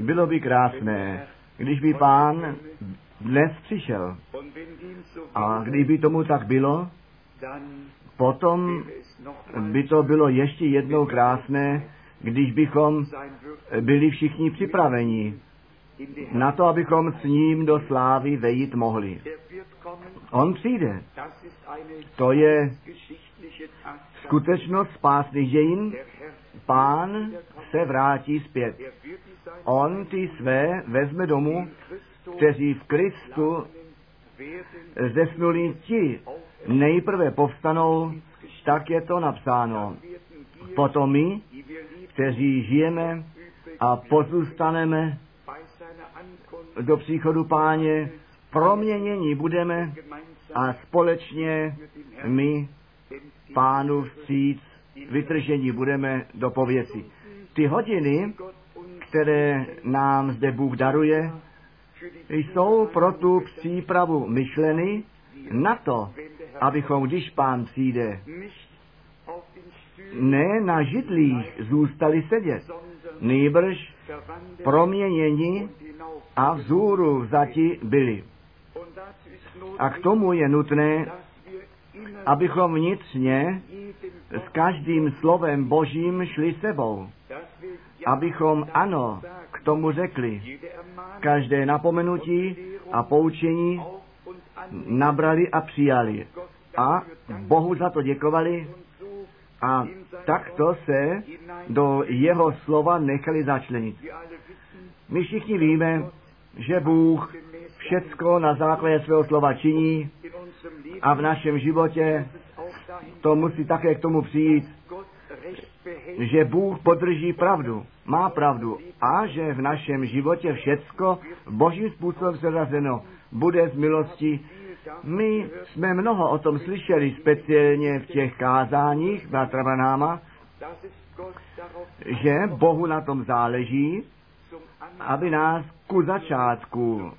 Bylo by krásné, když by pán dnes přišel. A kdyby tomu tak bylo, potom by to bylo ještě jednou krásné, když bychom byli všichni připraveni na to, abychom s ním do slávy vejít mohli. On přijde. To je skutečnost spásných dějin. Pán se vrátí zpět. On ty své vezme domů, kteří v Kristu zesnulí ti nejprve povstanou, tak je to napsáno. Potom my, kteří žijeme a pozůstaneme do příchodu páně, proměnění budeme a společně my pánu vstříc vytržení budeme do pověci. Ty hodiny, které nám zde Bůh daruje, jsou pro tu přípravu myšleny na to, abychom, když pán přijde, ne na židlích zůstali sedět, nejbrž proměněni a vzůru vzati byli. A k tomu je nutné, abychom vnitřně s každým slovem Božím šli sebou. Abychom ano k tomu řekli. Každé napomenutí a poučení nabrali a přijali. A Bohu za to děkovali a takto se do jeho slova nechali začlenit. My všichni víme, že Bůh všecko na základě svého slova činí a v našem životě to musí také k tomu přijít, že Bůh podrží pravdu, má pravdu a že v našem životě všecko božím způsobem serazeno bude z milosti. My jsme mnoho o tom slyšeli, speciálně v těch kázáních bratra Branáma, že Bohu na tom záleží, aby nás ku začátku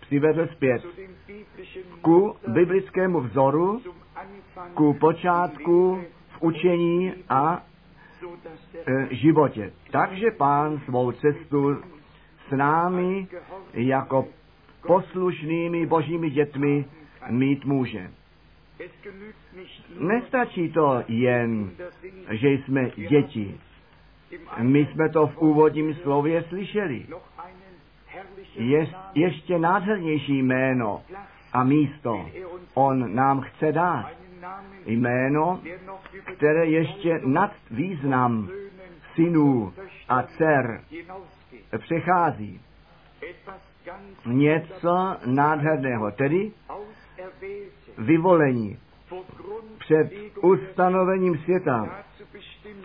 přivedl zpět, ku biblickému vzoru, ku počátku v učení a e, životě. Takže pán svou cestu s námi jako poslušnými božími dětmi mít může. Nestačí to jen, že jsme děti. My jsme to v úvodním slově slyšeli. Je ještě nádhernější jméno a místo on nám chce dát. Jméno, které ještě nad význam synů a dcer přechází. Něco nádherného, tedy vyvolení před ustanovením světa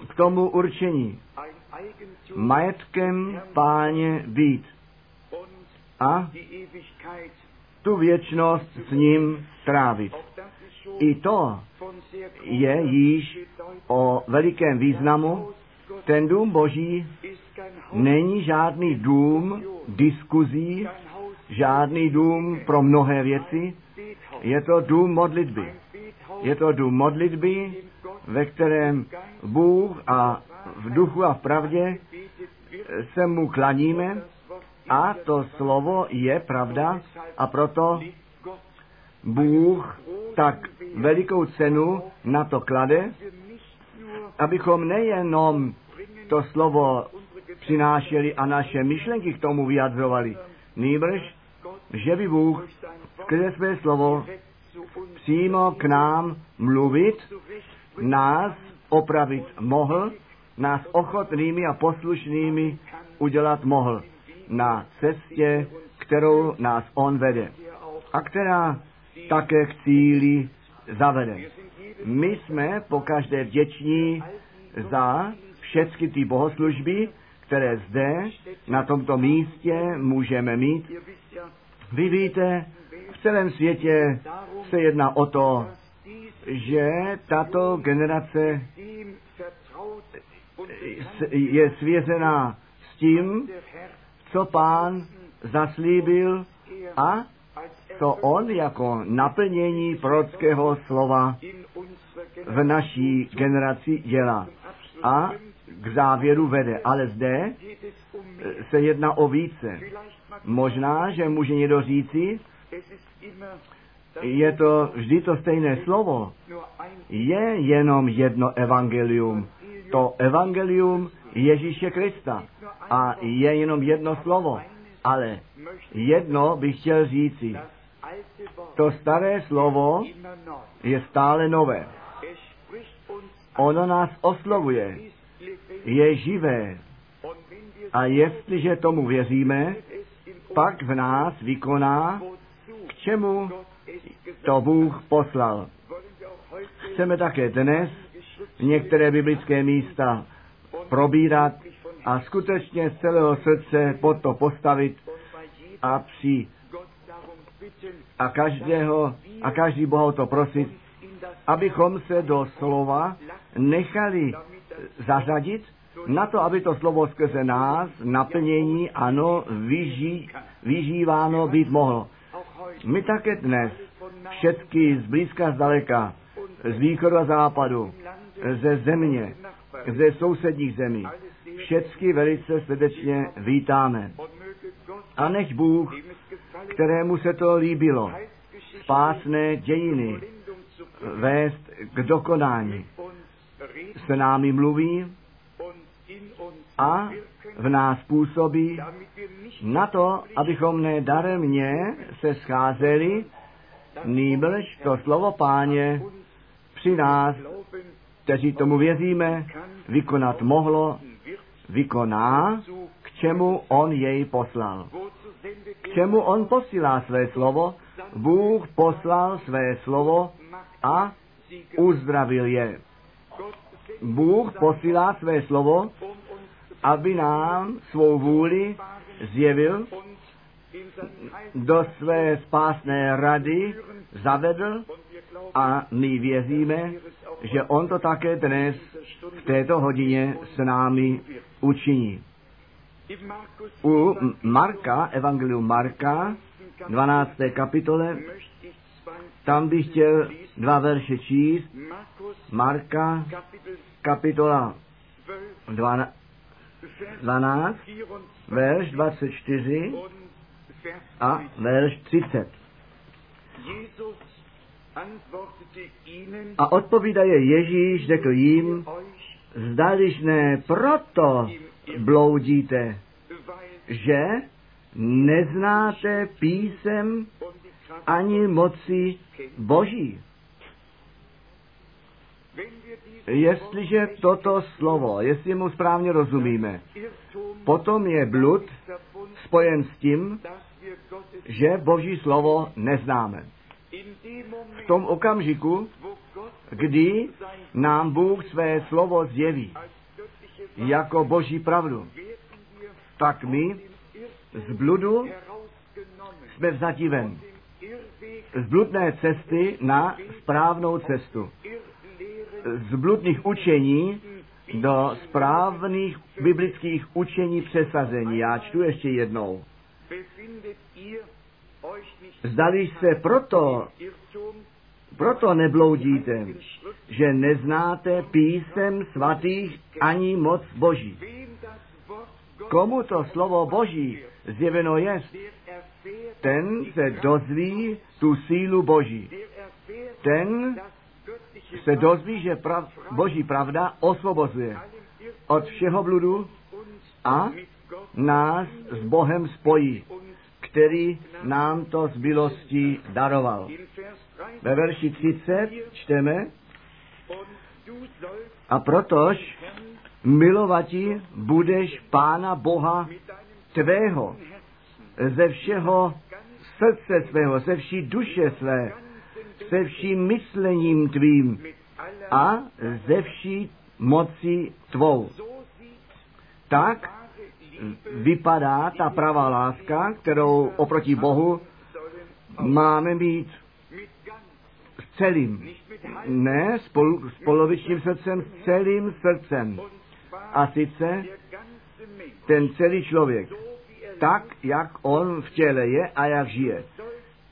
k tomu určení majetkem páně být a tu věčnost s ním trávit. I to je již o velikém významu. Ten dům Boží není žádný dům diskuzí, žádný dům pro mnohé věci, je to dům modlitby. Je to dům modlitby, ve kterém Bůh a v duchu a v pravdě se mu klaníme a to slovo je pravda a proto Bůh tak velikou cenu na to klade, abychom nejenom to slovo přinášeli a naše myšlenky k tomu vyjadřovali, nýbrž, že by Bůh skrze své slovo přímo k nám mluvit, nás opravit mohl, nás ochotnými a poslušnými udělat mohl na cestě, kterou nás On vede a která také k cíli zavede. My jsme po každé vděční za všechny ty bohoslužby, které zde na tomto místě můžeme mít. Vy víte, v celém světě se jedná o to, že tato generace je svěřená s tím, co pán zaslíbil a co on jako naplnění prorockého slova v naší generaci dělá. A k závěru vede. Ale zde se jedná o více. Možná, že může někdo říci, je to vždy to stejné slovo. Je jenom jedno evangelium. To evangelium Ježíše Krista. A je jenom jedno slovo. Ale jedno bych chtěl říci. To staré slovo je stále nové. Ono nás oslovuje. Je živé. A jestliže tomu věříme, pak v nás vykoná, k čemu to Bůh poslal. Chceme také dnes některé biblické místa probírat a skutečně z celého srdce pod to postavit a při a každého a každý Boha to prosit, abychom se do slova nechali zařadit na to, aby to slovo skrze nás naplnění, ano, vyží, vyžíváno být mohlo. My také dnes, všetky z blízka, z daleka, z východu a západu, ze země, ze sousedních zemí, všechny velice srdečně vítáme. A nech Bůh, kterému se to líbilo, spásné dějiny vést k dokonání, se námi mluví a v nás působí na to, abychom nedaremně se scházeli, nýbrž to slovo páně při nás, kteří tomu věříme, vykonat mohlo, vykoná, k čemu on jej poslal. K čemu on posílá své slovo? Bůh poslal své slovo a uzdravil je. Bůh posílá své slovo, aby nám svou vůli zjevil, do své spásné rady zavedl a my věříme, že on to také dnes v této hodině s námi učiní. U Marka, Evangelium Marka, 12. kapitole, tam bych chtěl dva verše číst. Marka, kapitola 12, verš 24 a verš 30. A odpovídaje Ježíš řekl jim, zdališ ne proto bloudíte, že neznáte písem ani moci Boží. Jestliže toto slovo, jestli mu správně rozumíme, potom je blud spojen s tím, že Boží slovo neznáme. V tom okamžiku, kdy nám Bůh své slovo zjeví jako Boží pravdu, tak my z bludu jsme vzati ven. Z bludné cesty na správnou cestu. Z bludných učení do správných biblických učení přesazení. Já čtu ještě jednou. Zdali se proto, proto nebloudíte, že neznáte písem svatých ani moc Boží. Komu to slovo Boží zjeveno je, ten se dozví tu sílu Boží. Ten se dozví, že prav, Boží pravda osvobozuje od všeho bludu a nás s Bohem spojí, který nám to z milostí daroval. Ve verši 30 čteme, a protož milovati budeš Pána Boha tvého ze všeho srdce svého, ze vší duše své, se vším myslením tvým a ze vší moci tvou. Tak vypadá ta pravá láska, kterou oproti Bohu máme mít s celým, ne s, pol, s polovičním srdcem, s celým srdcem. A sice ten celý člověk, tak, jak on v těle je a jak žije.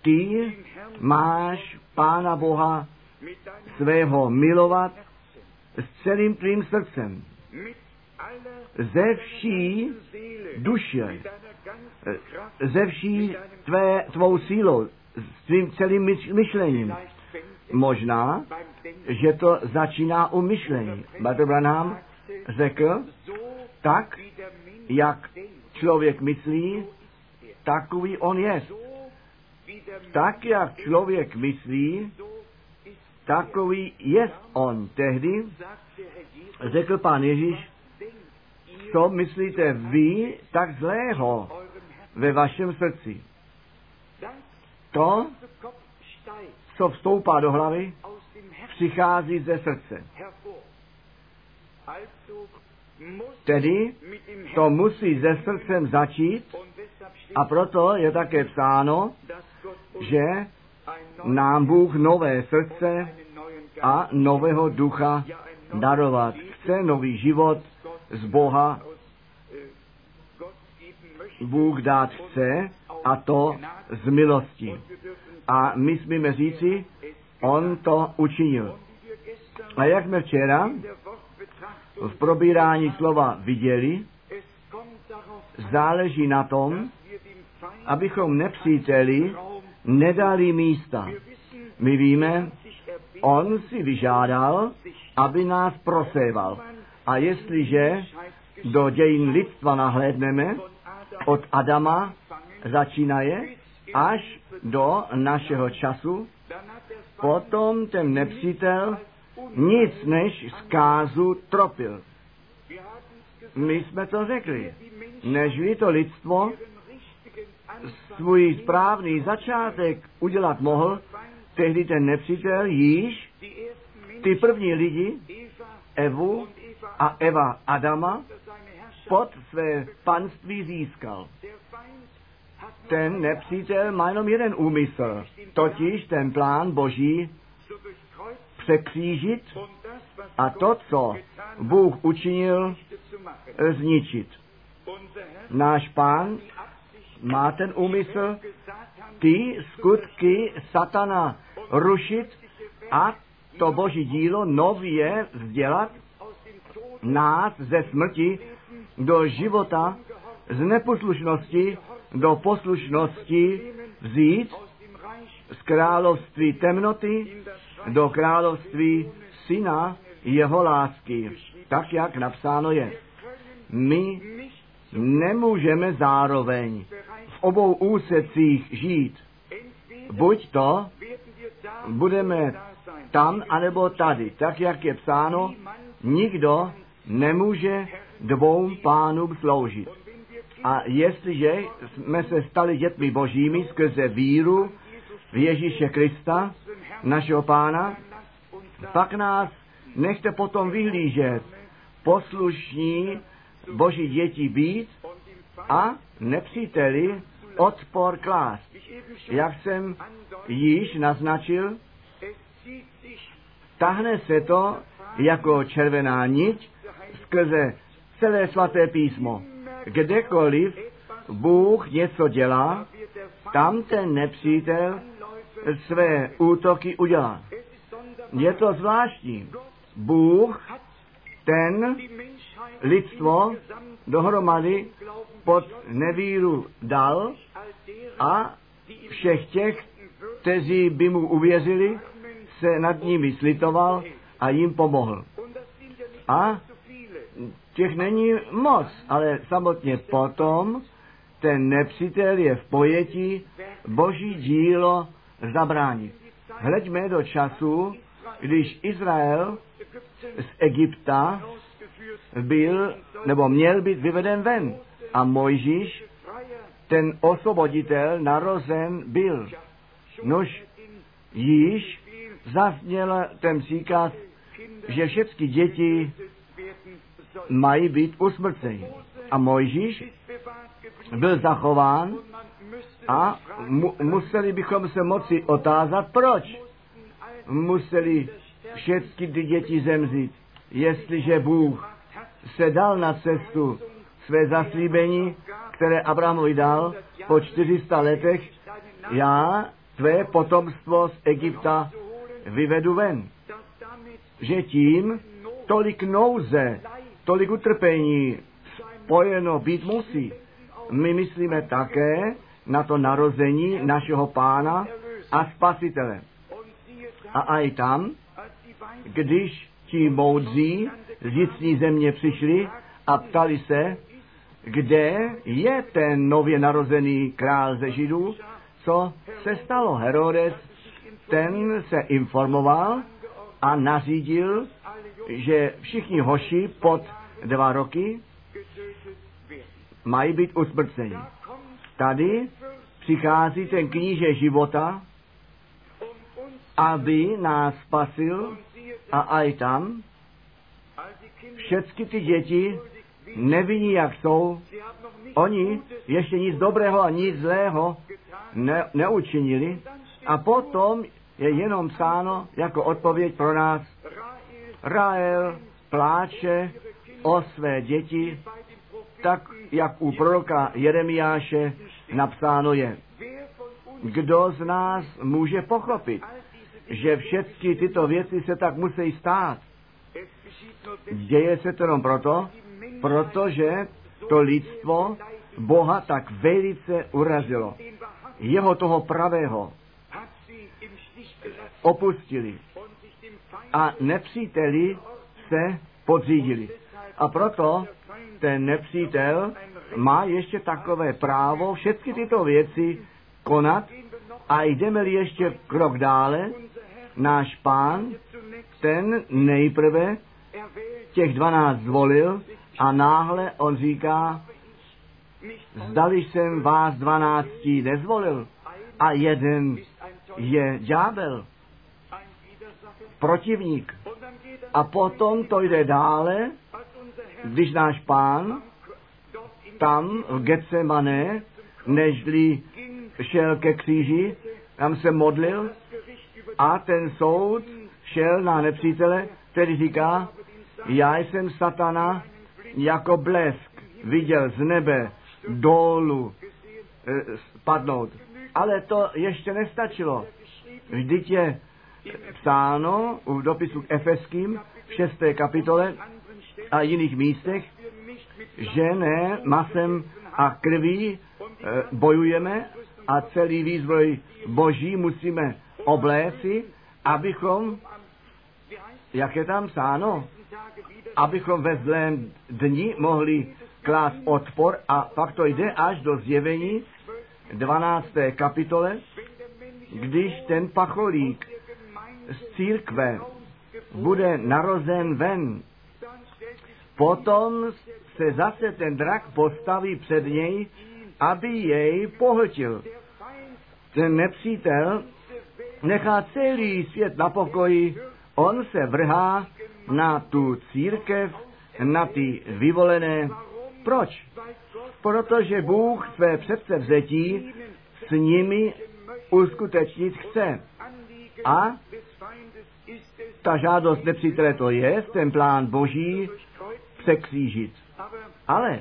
Ty máš Pána Boha svého milovat s celým tvým srdcem, ze vší duše, ze vší tvé, tvou sílou, s tvým celým myšlením. Možná, že to začíná u myšlení. Bratr Branham řekl, tak, jak člověk myslí, takový on je. Tak, jak člověk myslí, takový je on. Tehdy řekl pán Ježíš, co myslíte vy tak zlého ve vašem srdci? To, co vstoupá do hlavy, přichází ze srdce. Tedy to musí ze srdcem začít a proto je také psáno, že nám Bůh nové srdce a nového ducha darovat. Chce nový život z Boha. Bůh dát chce a to z milosti. A my smíme říci, on to učinil. A jak jsme včera v probírání slova viděli, záleží na tom, abychom nepříteli nedali místa. My víme, on si vyžádal, aby nás proséval. A jestliže do dějin lidstva nahlédneme, od Adama začínaje až do našeho času, potom ten nepřítel nic než zkázu tropil. My jsme to řekli. Než ví to lidstvo svůj správný začátek udělat mohl, tehdy ten nepřítel již ty první lidi, Evu a Eva Adama, pod své panství získal. Ten nepřítel má jenom jeden úmysl, totiž ten plán Boží překřížit a to, co Bůh učinil, zničit. Náš pán má ten úmysl ty skutky satana rušit a to boží dílo nově vzdělat nás ze smrti do života, z neposlušnosti do poslušnosti vzít z království temnoty do království syna jeho lásky, tak jak napsáno je. My nemůžeme zároveň v obou úsecích žít. Buď to budeme tam, anebo tady. Tak, jak je psáno, nikdo nemůže dvou pánům sloužit. A jestliže jsme se stali dětmi božími skrze víru v Ježíše Krista, našeho pána, pak nás nechte potom vyhlížet poslušní boží děti být a nepříteli odpor klást. Jak jsem již naznačil, tahne se to jako červená niť skrze celé svaté písmo. Kdekoliv Bůh něco dělá, tam ten nepřítel své útoky udělá. Je to zvláštní. Bůh ten lidstvo dohromady pod nevíru dal a všech těch, kteří by mu uvěřili, se nad nimi slitoval a jim pomohl. A těch není moc, ale samotně potom ten nepřítel je v pojetí boží dílo zabránit. Hleďme do času, když Izrael z Egypta byl, nebo měl být vyveden ven. A Mojžíš, ten osvoboditel, narozen byl. Nož již zazněl ten příkaz, že všechny děti mají být usmrceni. A Mojžíš byl zachován a mu, museli bychom se moci otázat, proč museli všechny ty děti zemřít, jestliže Bůh se dal na cestu své zaslíbení, které Abrahamovi dal po 400 letech, já tvé potomstvo z Egypta vyvedu ven. Že tím tolik nouze tolik utrpení spojeno být musí. My myslíme také na to narození našeho pána a spasitele. A aj tam, když ti moudří z jistní země přišli a ptali se, kde je ten nově narozený král ze Židů, co se stalo. Herodes, ten se informoval a nařídil, že všichni hoši pod dva roky mají být usmrceni. Tady přichází ten kníže života, aby nás spasil a aj tam všechny ty děti nevinní, jak jsou, oni ještě nic dobrého a nic zlého ne, neučinili a potom je jenom psáno jako odpověď pro nás. Rael pláče o své děti, tak jak u proroka Jeremiáše napsáno je. Kdo z nás může pochopit, že všechny tyto věci se tak musí stát? Děje se to jenom proto, protože to lidstvo Boha tak velice urazilo. Jeho toho pravého opustili a nepříteli se podřídili. A proto ten nepřítel má ještě takové právo všechny tyto věci konat a jdeme-li ještě krok dále, náš pán, ten nejprve těch dvanáct zvolil a náhle on říká, zdali jsem vás dvanáctí nezvolil a jeden je ďábel, protivník. A potom to jde dále, když náš pán tam v Getsemane, nežli šel ke kříži, tam se modlil a ten soud šel na nepřítele, který říká, já jsem satana jako blesk viděl z nebe dolů e, spadnout. Ale to ještě nestačilo. Vždyť je psáno v dopisu k Efeským v šesté kapitole a jiných místech, že ne masem a krví e, bojujeme a celý výzbroj boží musíme obléci, abychom, jak je tam psáno, abychom ve zlém dni mohli klást odpor a pak to jde až do zjevení 12. kapitole, když ten pacholík z církve bude narozen ven, potom se zase ten drak postaví před něj, aby jej pohltil. Ten nepřítel nechá celý svět na pokoji, on se vrhá na tu církev, na ty vyvolené. Proč? Protože Bůh své předsevzetí s nimi uskutečnit chce. A ta žádost nepřítele to je, ten plán boží překřížit. Ale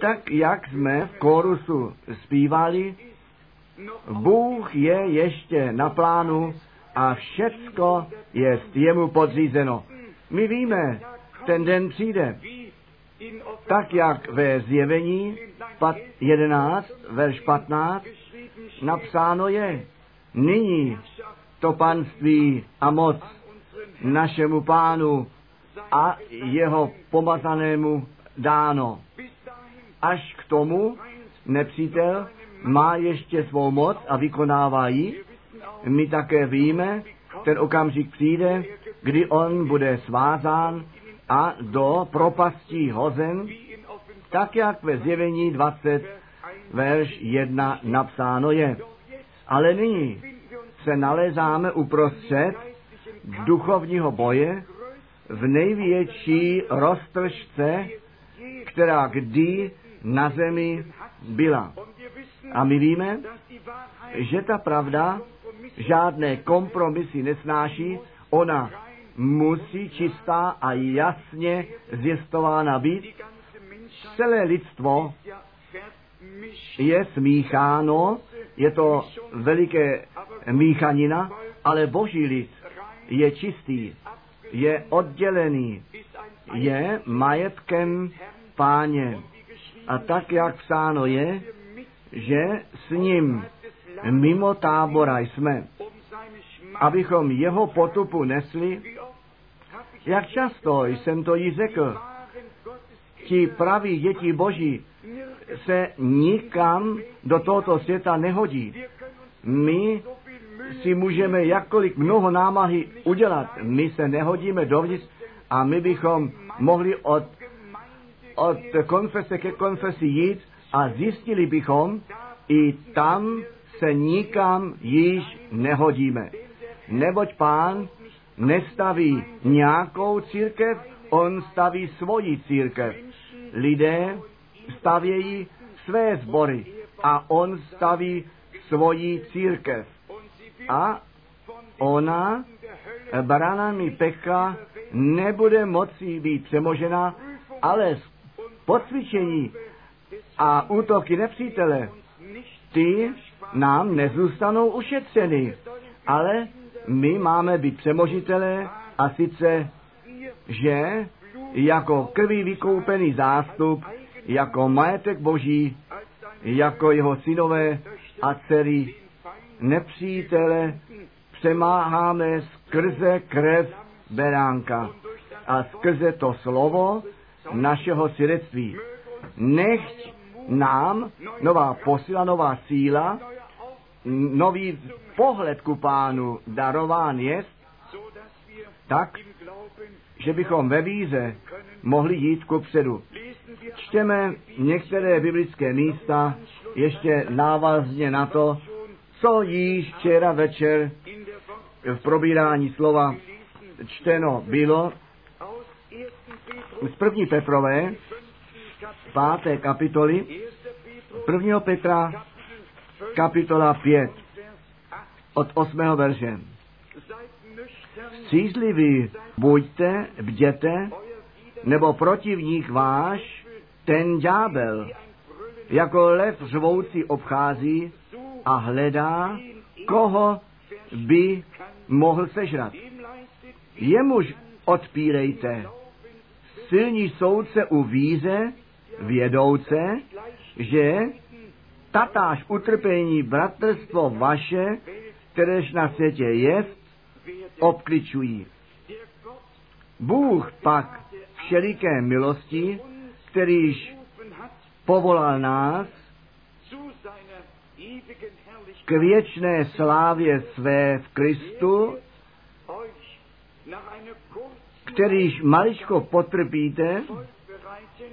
tak, jak jsme v kórusu zpívali, Bůh je ještě na plánu a všecko je jemu podřízeno. My víme, ten den přijde. Tak jak ve zjevení 11, verš 15, napsáno je, nyní to panství a moc našemu pánu a jeho pomazanému dáno. Až k tomu nepřítel má ještě svou moc a vykonává ji. My také víme, ten okamžik přijde, kdy on bude svázán a do propastí hozen, tak jak ve zjevení 20, verš 1 napsáno je. Ale nyní se nalézáme uprostřed duchovního boje v největší roztržce, která kdy na zemi byla. A my víme, že ta pravda žádné kompromisy nesnáší, ona musí čistá a jasně zjistována být. Celé lidstvo je smícháno, je to veliké míchanina, ale boží lid je čistý, je oddělený, je majetkem páně. A tak, jak psáno je, že s ním mimo tábora jsme, abychom jeho potupu nesli, jak často jsem to jí řekl, ti praví děti boží se nikam do tohoto světa nehodí. My si můžeme jakkoliv mnoho námahy udělat. My se nehodíme dovnitř a my bychom mohli od, od konfese ke konfesi jít a zjistili bychom, i tam se nikam již nehodíme. Neboť pán nestaví nějakou církev, on staví svoji církev. Lidé stavějí své sbory a on staví svoji církev. A ona branami pekla nebude moci být přemožena, ale podcvičení a útoky nepřítele, ty nám nezůstanou ušetřeny, ale my máme být přemožitelé a sice, že jako krví vykoupený zástup, jako majetek boží, jako jeho synové a dcery nepřítele přemáháme skrze krev beránka a skrze to slovo našeho svědectví. Nechť nám nová posila, nová síla, nový pohled ku pánu darován je, tak, že bychom ve víze mohli jít ku předu. Čteme některé biblické místa ještě návazně na to, co již včera večer v probírání slova čteno bylo z první Petrové, páté kapitoly, prvního Petra, kapitola 5, od osmého verše. Střízliví buďte, bděte, nebo protivník váš, ten ďábel, jako lev řvoucí obchází a hledá, koho by mohl sežrat. Jemuž odpírejte. Silní soudce u víze, vědouce, že tatáž utrpení bratrstvo vaše, kteréž na světě je, obkličují. Bůh pak všeliké milosti, kterýž povolal nás k věčné slávě své v Kristu, kterýž maličko potrpíte,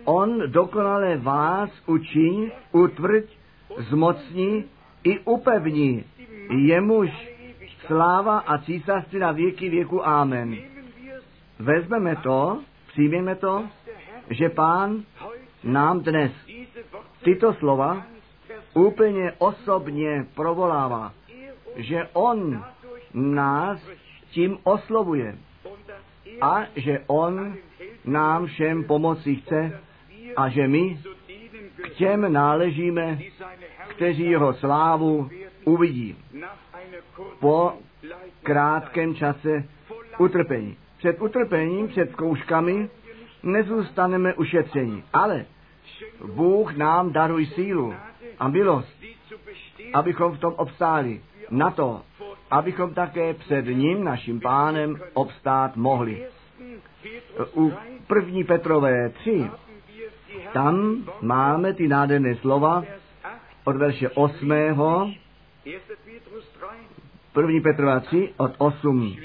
on dokonale vás učí, utvrď, zmocní i upevní. Jemuž sláva a císařství na věky věku. Amen. Vezmeme to, přijměme to, že pán nám dnes tyto slova úplně osobně provolává, že on nás tím oslovuje a že on nám všem pomoci chce a že my k těm náležíme, kteří jeho slávu uvidí po krátkém čase utrpení. Před utrpením, před zkouškami nezůstaneme ušetření, ale Bůh nám daruj sílu a milost, abychom v tom obstáli. Na to, abychom také před ním, naším pánem, obstát mohli. U první Petrové 3, tam máme ty nádherné slova od verše 8. První Petrova 3 od 8.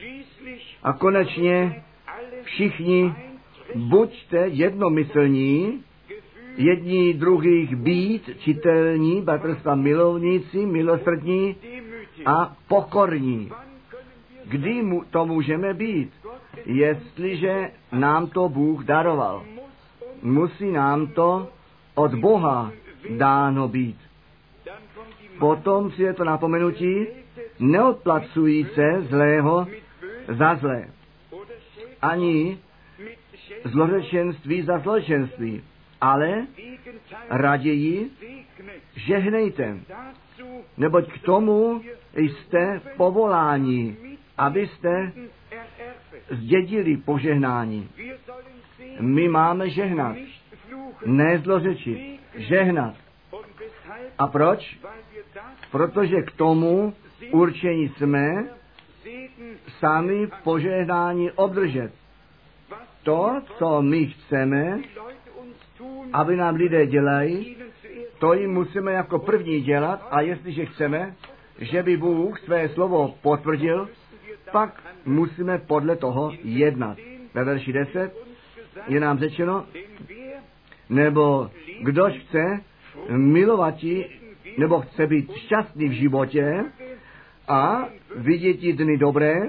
A konečně všichni buďte jednomyslní, jední druhých být, čitelní, bratrstva milovníci, milosrdní a pokorní. Kdy mu to můžeme být? Jestliže nám to Bůh daroval. Musí nám to od Boha dáno být. Potom si je to napomenutí, neodplacují se zlého za zlé. Ani zlořečenství za zlořečenství ale raději žehnejte, neboť k tomu jste povoláni, abyste zdědili požehnání. My máme žehnat, ne zlořečit, žehnat. A proč? Protože k tomu určení jsme sami požehnání obdržet. To, co my chceme, aby nám lidé dělají, to jim musíme jako první dělat a jestliže chceme, že by Bůh své slovo potvrdil, pak musíme podle toho jednat. Ve verši 10 je nám řečeno, nebo kdož chce milovat nebo chce být šťastný v životě a vidět dny dobré,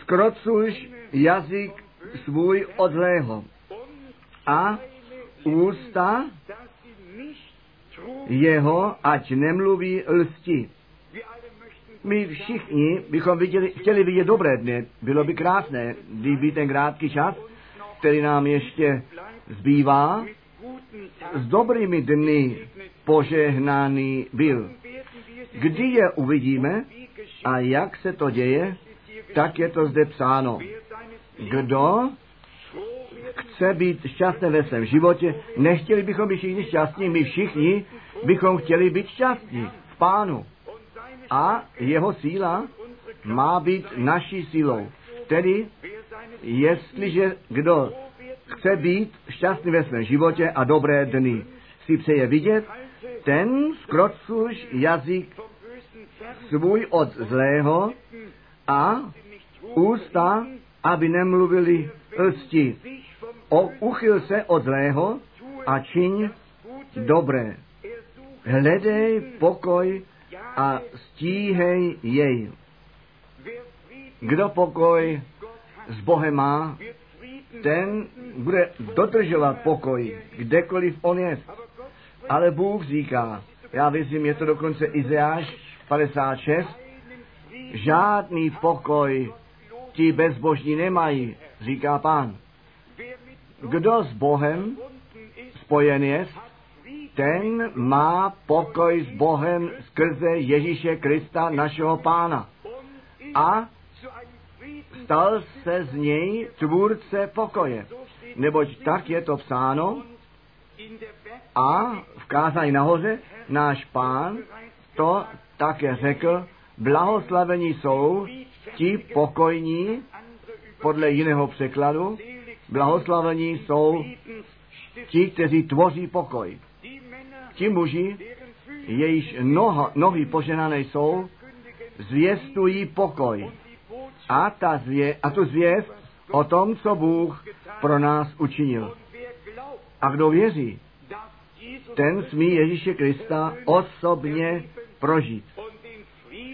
skrocuš jazyk svůj od zlého a ústa jeho, ať nemluví lsti. My všichni bychom viděli, chtěli vidět dobré dny. Bylo by krásné, kdyby ten krátký čas, který nám ještě zbývá, s dobrými dny požehnaný byl. Kdy je uvidíme a jak se to děje, tak je to zde psáno. Kdo chce být šťastný ve svém životě, nechtěli bychom být všichni šťastní, my všichni bychom chtěli být šťastní v Pánu. A jeho síla má být naší sílou. Tedy, jestliže kdo chce být šťastný ve svém životě a dobré dny si přeje vidět, ten skrocuš jazyk svůj od zlého a ústa, aby nemluvili lsti. O, uchyl se od zlého a čiň dobré. Hledej pokoj a stíhej jej. Kdo pokoj s Bohem má, ten bude dodržovat pokoj, kdekoliv on je. Ale Bůh říká, já věřím, je to dokonce Izeáš 56, žádný pokoj ti bezbožní nemají, říká pán. Kdo s Bohem spojen je, ten má pokoj s Bohem skrze Ježíše Krista, našeho pána. A stal se z něj tvůrce pokoje. Neboť tak je to psáno a v kázání nahoře náš pán to také řekl, blahoslavení jsou ti pokojní, podle jiného překladu, blahoslavení jsou ti, kteří tvoří pokoj. Ti muži, jejíž nohy poženané jsou, zvěstují pokoj. A, ta zvě, a tu zvěst o tom, co Bůh pro nás učinil. A kdo věří, ten smí Ježíše Krista osobně prožít.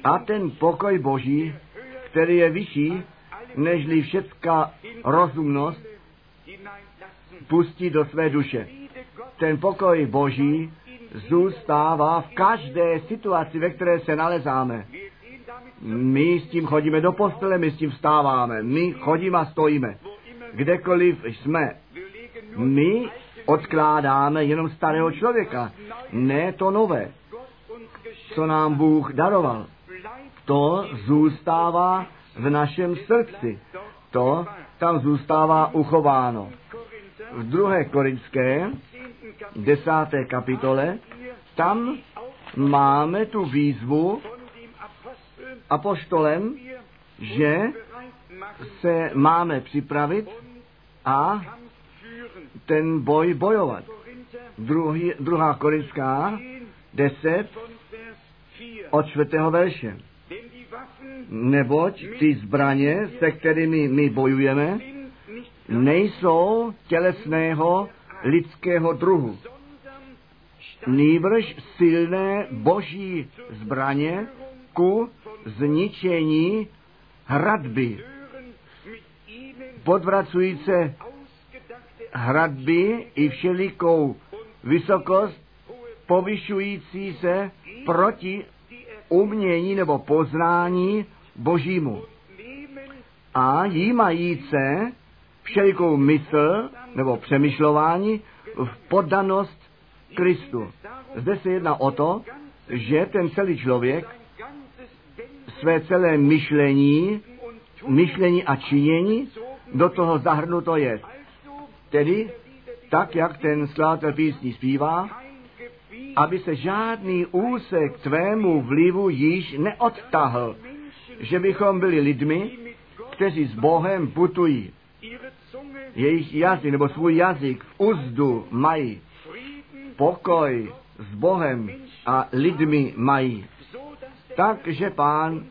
A ten pokoj Boží, který je vyšší, nežli všecká rozumnost, pustí do své duše. Ten pokoj Boží zůstává v každé situaci, ve které se nalezáme. My s tím chodíme do postele, my s tím vstáváme, my chodíme a stojíme. Kdekoliv jsme, my odkládáme jenom starého člověka, ne to nové, co nám Bůh daroval. To zůstává v našem srdci. To tam zůstává uchováno. V druhé korinské desáté kapitole, tam máme tu výzvu apoštolem, že se máme připravit a ten boj bojovat. Druhý, druhá Korinská, deset, od čtvrtého verše. Neboť ty zbraně, se kterými my bojujeme, nejsou tělesného lidského druhu. Nýbrž silné boží zbraně ku zničení hradby, podvracující hradby i všelikou vysokost povyšující se proti umění nebo poznání božímu. A jímajíce všelikou mysl nebo přemýšlování v poddanost Kristu. Zde se jedná o to, že ten celý člověk své celé myšlení, myšlení a činění do toho zahrnuto je. Tedy, tak jak ten skladatel písní zpívá, aby se žádný úsek tvému vlivu již neodtahl, že bychom byli lidmi, kteří s Bohem putují. Jejich jazyk nebo svůj jazyk v úzdu mají. Pokoj s Bohem a lidmi mají. Takže pán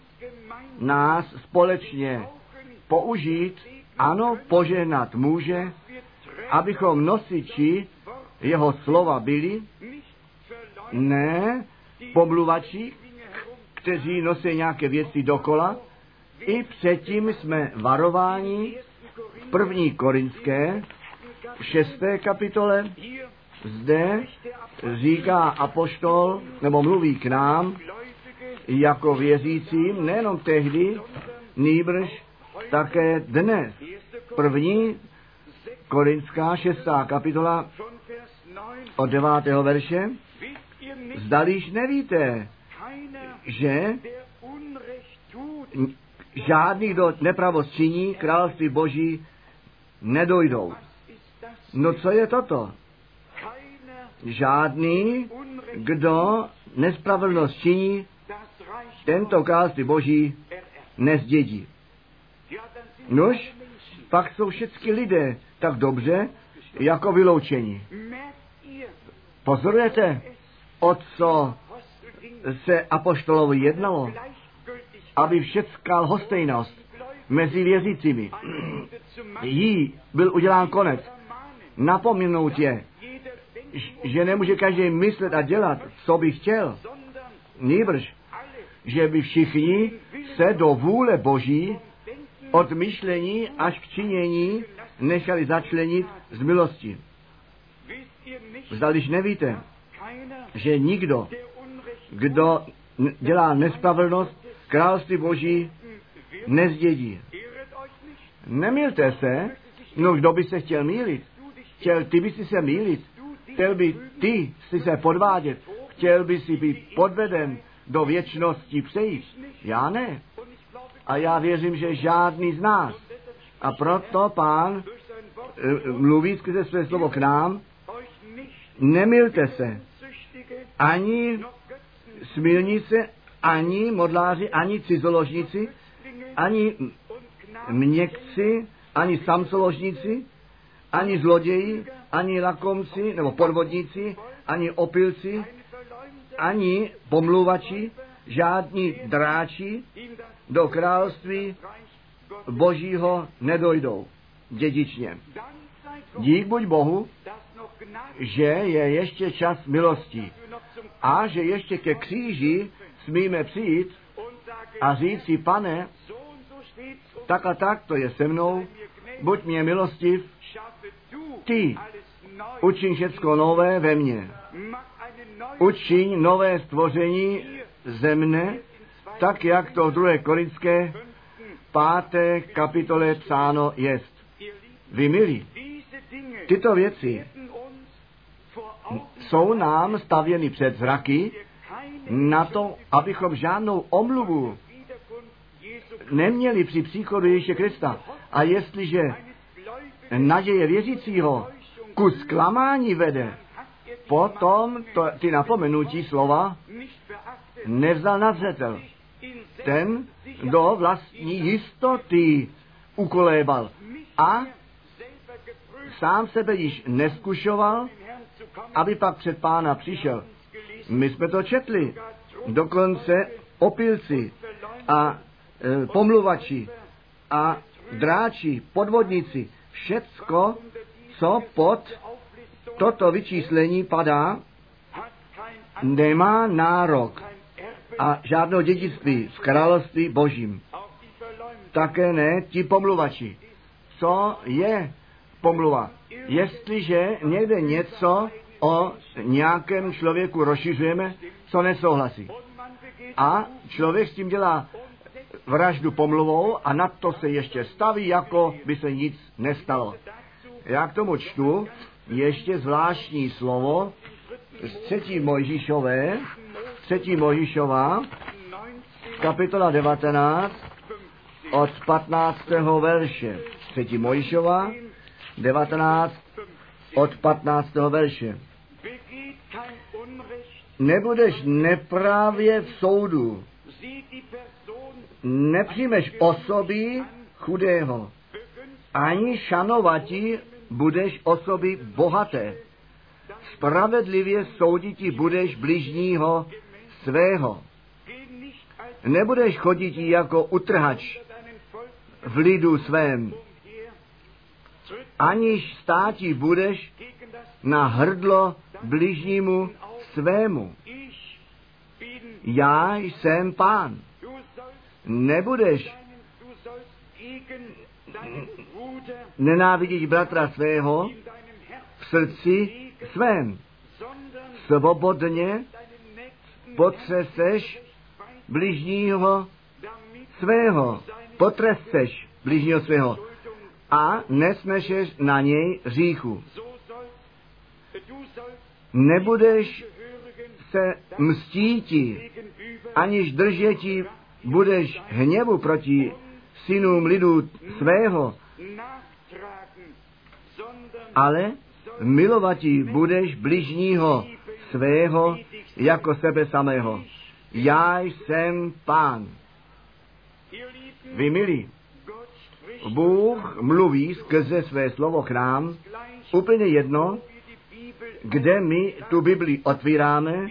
nás společně použít, ano, požehnat může, abychom nosiči jeho slova byli, ne pomluvači, kteří nosí nějaké věci dokola. I předtím jsme varováni v první korinské, v šesté kapitole, zde říká apoštol, nebo mluví k nám, jako věřícím, nejenom tehdy, nýbrž také dnes. První Korinská šestá kapitola od devátého verše. Zdališ nevíte, že žádný, kdo nepravost činí, království boží nedojdou. No co je toto? Žádný, kdo nespravedlnost činí, tento království boží nezdědí. Nož, pak jsou všechny lidé tak dobře, jako vyloučení. Pozorujete, o co se apoštolovi jednalo? Aby všecká lhostejnost mezi věřícími jí byl udělán konec. Napomenout je, že nemůže každý myslet a dělat, co by chtěl. Nýbrž, že by všichni se do vůle Boží od myšlení až k činění nechali začlenit z milosti. Zdališ nevíte, že nikdo, kdo dělá nespravedlnost, království Boží nezdědí. Nemilte se, no kdo by se chtěl mílit? Chtěl ty by si se mílit, chtěl by ty si se podvádět, chtěl by si být podveden do věčnosti přejít. Já ne. A já věřím, že žádný z nás. A proto pán e, mluví skrze své slovo k nám, nemilte se, ani smilníci, ani modláři, ani cizoložníci, ani měkci, ani samcoložníci, ani zloději, ani lakomci nebo podvodníci, ani opilci, ani pomluvači, žádní dráči do království božího nedojdou dědičně. Dík buď Bohu, že je ještě čas milosti a že ještě ke kříži smíme přijít a říct si, pane, tak a tak to je se mnou, buď mě milostiv, ty učiň všecko nové ve mně. Učiň nové stvoření ze mne, tak jak to v 2. Korinské páté kapitole psáno jest. Vy milí, tyto věci jsou nám stavěny před zraky na to, abychom žádnou omluvu neměli při příchodu Ježíše Krista. A jestliže naděje věřícího ku zklamání vede, potom to, ty napomenutí slova nevzal na zřetel. Ten do vlastní jistoty ukolébal a sám sebe již neskušoval, aby pak před pána přišel. My jsme to četli. Dokonce opilci a e, pomluvači a dráči, podvodníci, všecko, co pod toto vyčíslení padá, nemá nárok a žádnou dědictví v království božím. Také ne ti pomluvači. Co je pomluva? Jestliže někde něco o nějakém člověku rozšiřujeme, co nesouhlasí. A člověk s tím dělá vraždu pomluvou a na to se ještě staví, jako by se nic nestalo. Já k tomu čtu ještě zvláštní slovo z třetí Mojžíšové, třetí Mojžíšová, kapitola 19, od 15. verše. Třetí Mojžíšova, 19, od 15. verše. Nebudeš neprávě v soudu, nepřijmeš osoby chudého, ani šanovati budeš osoby bohaté. Spravedlivě souditi budeš bližního svého. Nebudeš chodit jako utrhač v lidu svém, aniž státi budeš na hrdlo bližnímu svému. Já jsem pán. Nebudeš nenávidět bratra svého v srdci svém. Svobodně potřeseš bližního svého. Potřeseš bližního svého a nesnešeš na něj říchu. Nebudeš se mstíti, aniž držeti budeš hněvu proti synům lidu svého, ale milovati budeš bližního svého jako sebe samého. Já jsem pán. Vy milí, Bůh mluví skrze své slovo k nám úplně jedno, kde my tu Bibli otvíráme,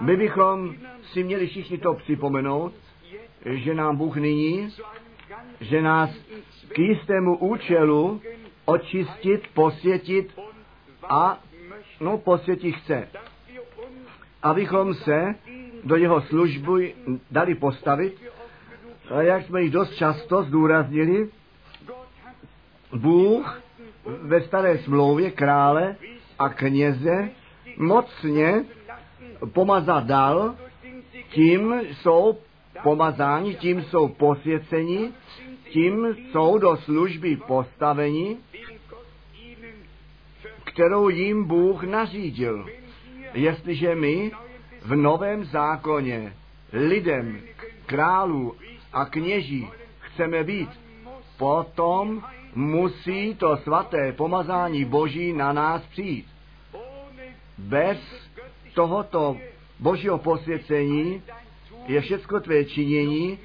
my bychom si měli všichni to připomenout, že nám Bůh nyní, že nás k jistému účelu očistit, posvětit a no, posvětit chce, abychom se do jeho služby dali postavit. A jak jsme již dost často zdůraznili, Bůh ve staré smlouvě krále a kněze mocně pomazat dal, tím jsou pomazáni, tím jsou posvěceni, tím jsou do služby postaveni, kterou jim Bůh nařídil. Jestliže my v Novém zákoně lidem, králů a kněží chceme být, potom musí to svaté pomazání Boží na nás přijít. Bez tohoto Božího posvěcení je všecko tvé činění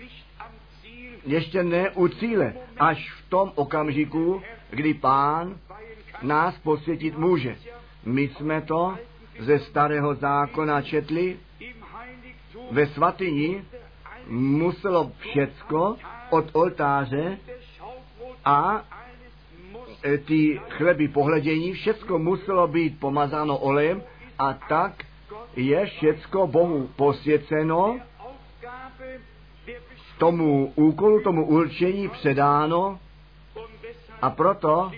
ještě ne u cíle, až v tom okamžiku, kdy Pán nás posvětit může. My jsme to ze starého zákona četli, ve svatyni muselo všecko od oltáře a e, ty chleby pohledění, všecko muselo být pomazáno olejem a tak je všecko Bohu posvěceno, tomu úkolu, tomu určení předáno a proto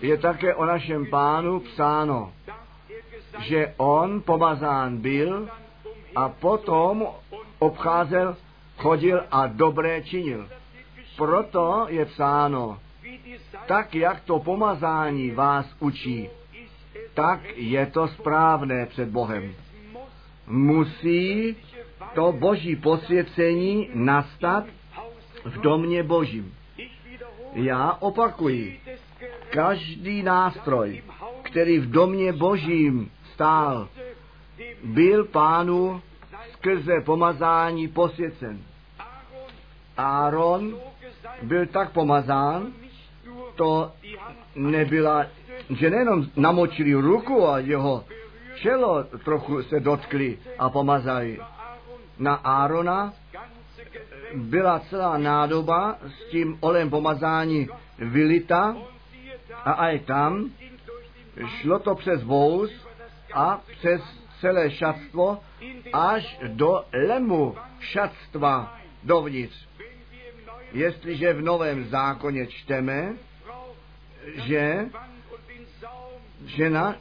je také o našem pánu psáno, že on pomazán byl a potom obcházel, chodil a dobré činil. Proto je psáno, tak jak to pomazání vás učí, tak je to správné před Bohem. Musí to boží posvěcení nastat v domě božím. Já opakuji, každý nástroj, který v domě božím stál, byl pánu skrze pomazání posvěcen. Áron byl tak pomazán, to nebyla, že nejenom namočili ruku a jeho čelo trochu se dotkli a pomazali. Na Árona byla celá nádoba s tím olem pomazání vylita a aj tam šlo to přes vous a přes celé šatstvo až do lemu šatstva dovnitř. Jestliže v Novém zákoně čteme, že žena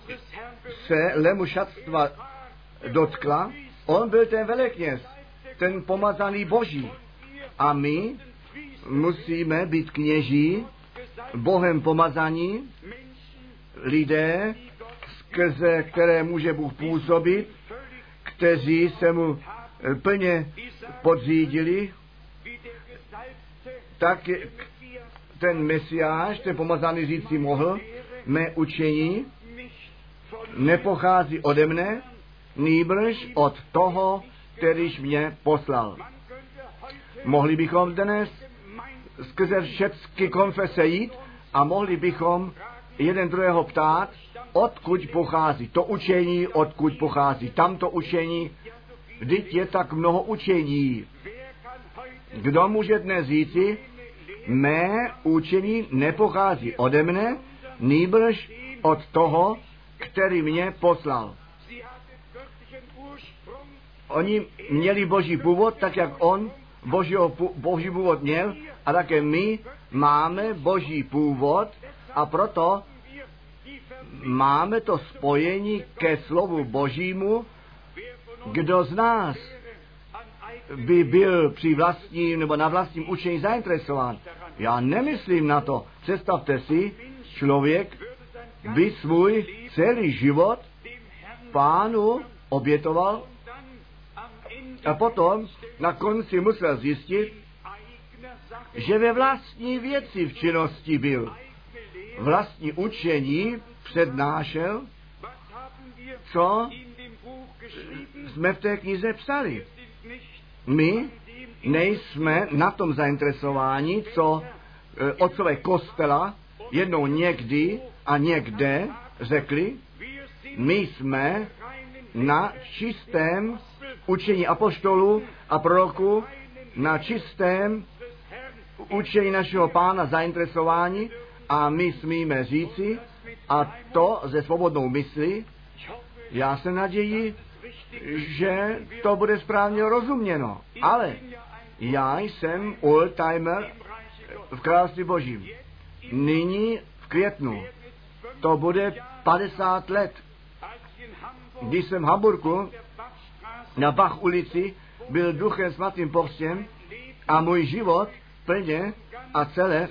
se lemu šatstva dotkla, on byl ten velekněz, ten pomazaný boží. A my musíme být kněží, Bohem pomazaní, lidé, skrze které může Bůh působit, kteří se mu eh, plně podřídili, tak, ten mesiáš, ten pomazaný říci mohl, mé učení nepochází ode mne, nýbrž od toho, kterýž mě poslal. Mohli bychom dnes skrze všechny konfese jít a mohli bychom jeden druhého ptát, odkud pochází to učení, odkud pochází tamto učení. Vždyť je tak mnoho učení. Kdo může dnes říci, mé učení nepochází ode mne, nýbrž od toho, který mě poslal. Oni měli boží původ, tak jak on božího, boží původ měl, a také my máme boží původ a proto máme to spojení ke slovu božímu. Kdo z nás by byl při vlastním nebo na vlastním učení zainteresován? Já nemyslím na to. Představte si, člověk by svůj celý život pánu obětoval a potom na konci musel zjistit, že ve vlastní věci v činnosti byl. Vlastní učení přednášel, co jsme v té knize psali. My nejsme na tom zainteresováni, co e, otcové kostela jednou někdy a někde řekli, my jsme na čistém učení apoštolů a proroku, na čistém učení našeho pána zainteresování a my smíme říci, a to ze svobodnou myslí, já se naději, že to bude správně rozuměno. Ale já jsem oldtimer v království božím. Nyní v květnu. To bude 50 let. Když jsem v Hamburgu na Bach ulici byl duchem svatým pochstěn a můj život plně a celé,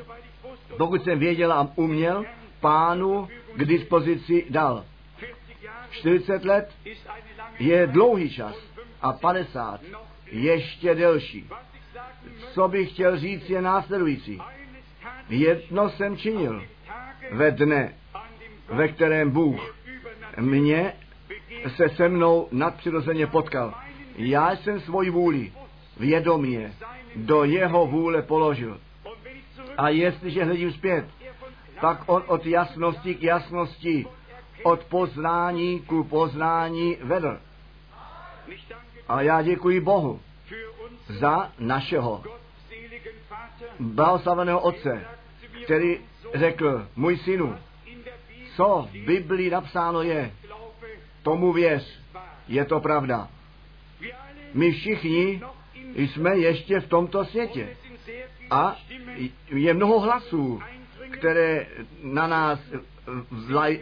pokud jsem věděl a uměl, pánu k dispozici dal. 40 let je dlouhý čas a 50 ještě delší. Co bych chtěl říct je následující. Jedno jsem činil ve dne, ve kterém Bůh mě se se mnou nadpřirozeně potkal. Já jsem svoji vůli vědomě do jeho vůle položil. A jestliže hledím zpět, pak on od jasnosti k jasnosti, od poznání ku poznání vedl. A já děkuji Bohu za našeho blahoslaveného Otce, který řekl, můj synu, co v Biblii napsáno je, tomu věř, je to pravda. My všichni jsme ještě v tomto světě. A je mnoho hlasů, které na nás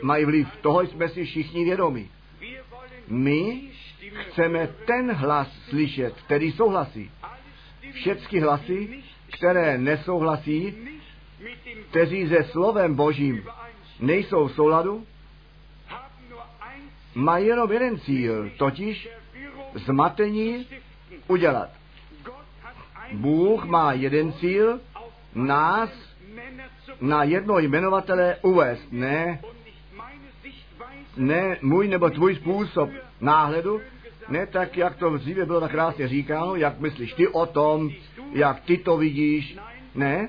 mají vliv. Toho jsme si všichni vědomi. My chceme ten hlas slyšet, který souhlasí. Všechny hlasy, které nesouhlasí, kteří se slovem Božím nejsou v souladu, mají jenom jeden cíl, totiž zmatení udělat. Bůh má jeden cíl, nás na jedno jmenovatele uvést. Ne, ne můj nebo tvůj způsob náhledu, ne tak, jak to dříve bylo tak krásně říkáno, jak myslíš ty o tom, jak ty to vidíš. Ne,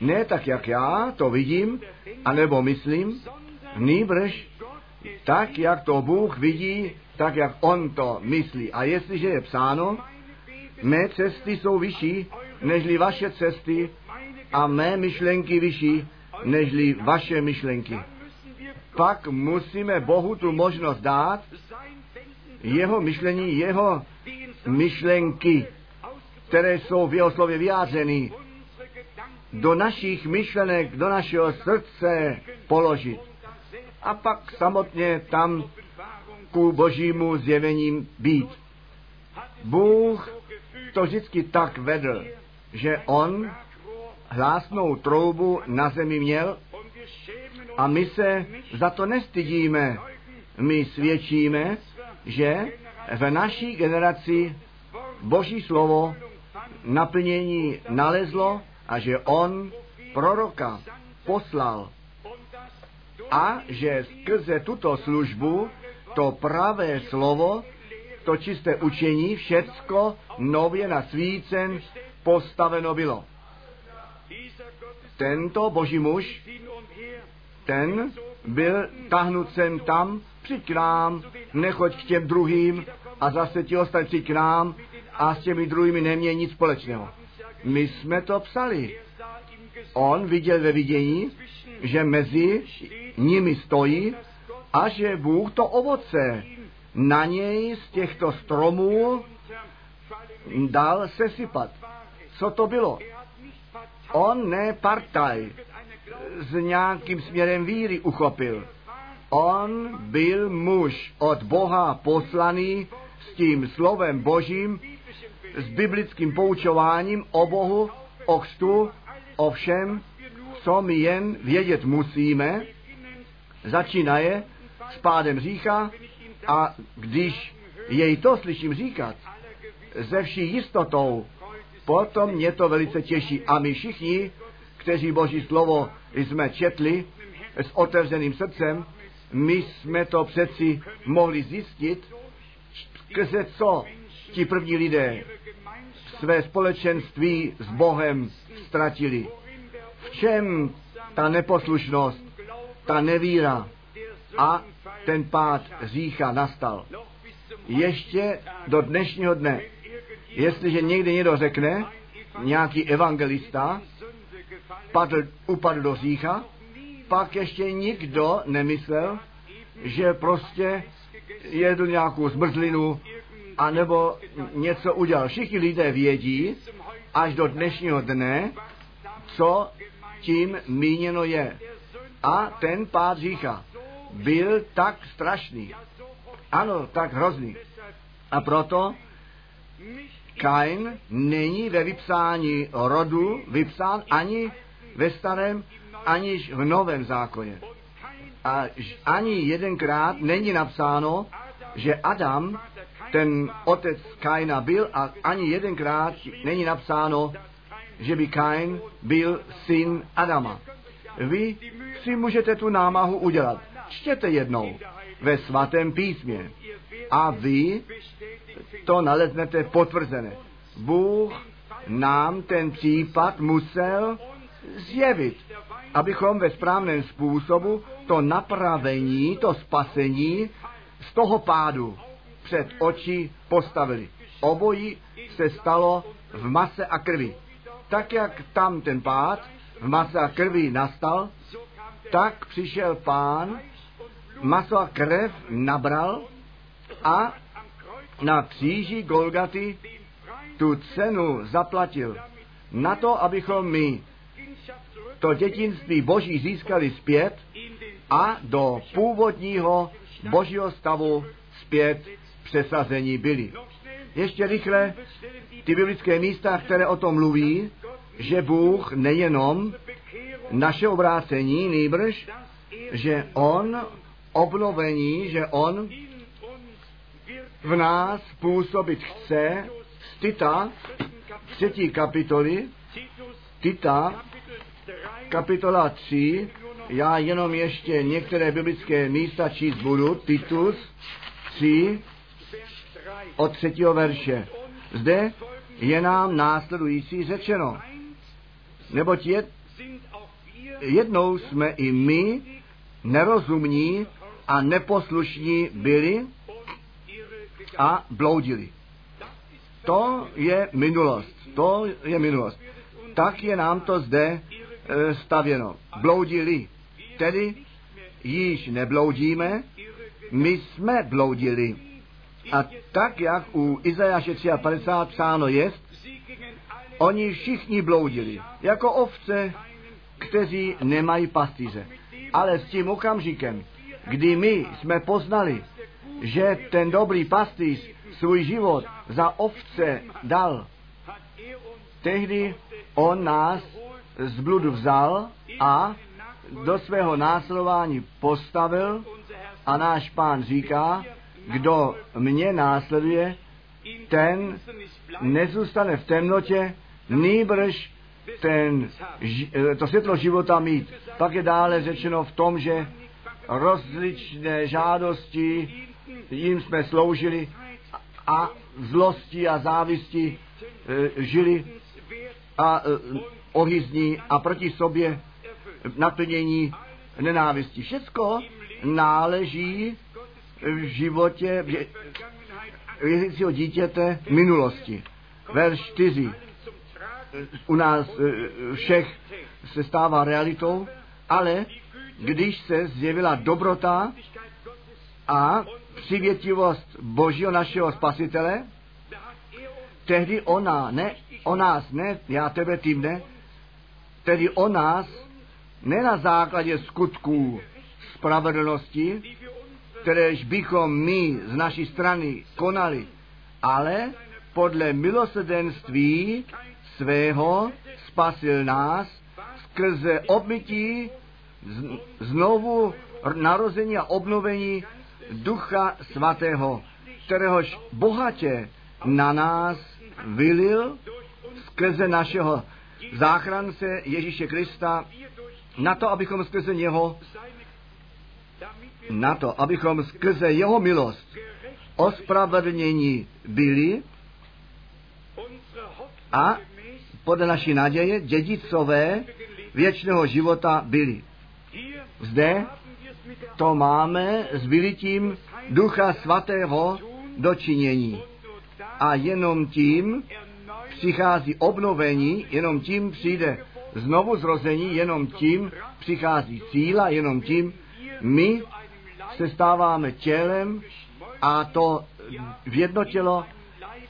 ne tak, jak já to vidím, anebo myslím, nýbrž tak, jak to Bůh vidí, tak, jak On to myslí. A jestliže je psáno, mé cesty jsou vyšší, nežli vaše cesty a mé myšlenky vyšší, nežli vaše myšlenky. Pak musíme Bohu tu možnost dát, jeho myšlení, jeho myšlenky, které jsou v jeho slově vyjádřeny, do našich myšlenek, do našeho srdce položit. A pak samotně tam ku božímu zjevením být. Bůh to vždycky tak vedl, že on hlásnou troubu na zemi měl a my se za to nestydíme. My svědčíme, že v naší generaci Boží slovo naplnění nalezlo a že on proroka poslal a že skrze tuto službu to pravé slovo, to čisté učení, všecko nově na svícen postaveno bylo. Tento boží muž, ten byl tahnut sem tam, přijď k nám, nechoď k těm druhým a zase ti ostatní přijď k nám a s těmi druhými nemějí nic společného. My jsme to psali. On viděl ve vidění, že mezi nimi stojí a že Bůh to ovoce na něj z těchto stromů dal sesypat. Co to bylo? On ne partaj s nějakým směrem víry uchopil. On byl muž od Boha poslaný s tím slovem Božím, s biblickým poučováním o Bohu, o křtu, o všem, co my jen vědět musíme, začínaje s pádem řícha a když jej to slyším říkat, ze vší jistotou, potom mě to velice těší. A my všichni, kteří Boží slovo jsme četli s otevřeným srdcem, my jsme to přeci mohli zjistit, skrze co ti první lidé své společenství s Bohem ztratili. V čem ta neposlušnost, ta nevíra a ten pád řícha nastal. Ještě do dnešního dne, jestliže někde někdo řekne, nějaký evangelista, padl, upadl do řícha, pak ještě nikdo nemyslel, že prostě jedu nějakou zmrzlinu, anebo něco udělal. Všichni lidé vědí, až do dnešního dne, co tím míněno je. A ten pád řícha byl tak strašný. Ano, tak hrozný. A proto Kain není ve vypsání rodu vypsán ani ve starém, aniž v novém zákoně. A ani jedenkrát není napsáno, že Adam, ten otec Kaina byl a ani jedenkrát není napsáno, že by Kain byl syn Adama. Vy si můžete tu námahu udělat. Čtěte jednou ve svatém písmě a vy to naleznete potvrzené. Bůh nám ten případ musel zjevit, abychom ve správném způsobu to napravení, to spasení z toho pádu před oči postavili. Obojí se stalo v mase a krvi. Tak jak tam ten pád v mase a krvi nastal, tak přišel pán, maso a krev nabral a na kříži Golgaty tu cenu zaplatil. Na to, abychom my to dětinství Boží získali zpět a do původního Božího stavu zpět přesazení byli. Ještě rychle ty biblické místa, které o tom mluví, že Bůh nejenom naše obrácení, nýbrž, že On obnovení, že On v nás působit chce z Tita, třetí kapitoly, Tita, kapitola 3, já jenom ještě některé biblické místa číst budu, Titus 3, od třetího verše. Zde je nám následující řečeno. Neboť je, jednou jsme i my nerozumní a neposlušní byli a bloudili. To je minulost. To je minulost. Tak je nám to zde e, stavěno. Bloudili. Tedy již nebloudíme, my jsme bloudili. A tak, jak u Izajáše 53 psáno je, oni všichni bloudili, jako ovce, kteří nemají pastýře. Ale s tím okamžikem, kdy my jsme poznali, že ten dobrý pastýř svůj život za ovce dal, tehdy on nás z bludu vzal a do svého následování postavil a náš pán říká, kdo mě následuje, ten nezůstane v temnotě, nýbrž ten, eh, to světlo života mít. Pak je dále řečeno v tom, že rozličné žádosti, jim jsme sloužili a zlosti a závisti e, žili a e, ohyzní a proti sobě naplnění nenávisti. Všecko náleží v životě věřícího dítěte minulosti. Verš 4 u nás e, všech se stává realitou, ale když se zjevila dobrota a přivětivost Božího našeho spasitele, tehdy ona, ne, o nás, ne, já tebe tím ne, tedy o nás, ne na základě skutků spravedlnosti, kteréž bychom my z naší strany konali, ale podle milosedenství svého spasil nás skrze obmytí znovu narození a obnovení Ducha Svatého, kteréhož bohatě na nás vylil skrze našeho záchrance Ježíše Krista, na to, abychom skrze něho, na to, abychom skrze jeho milost ospravedlnění byli a podle naší naděje dědicové věčného života byli. Zde to máme s vylitím Ducha Svatého dočinění. A jenom tím přichází obnovení, jenom tím přijde znovu zrození, jenom tím přichází síla, jenom tím my se stáváme tělem a to v jedno tělo,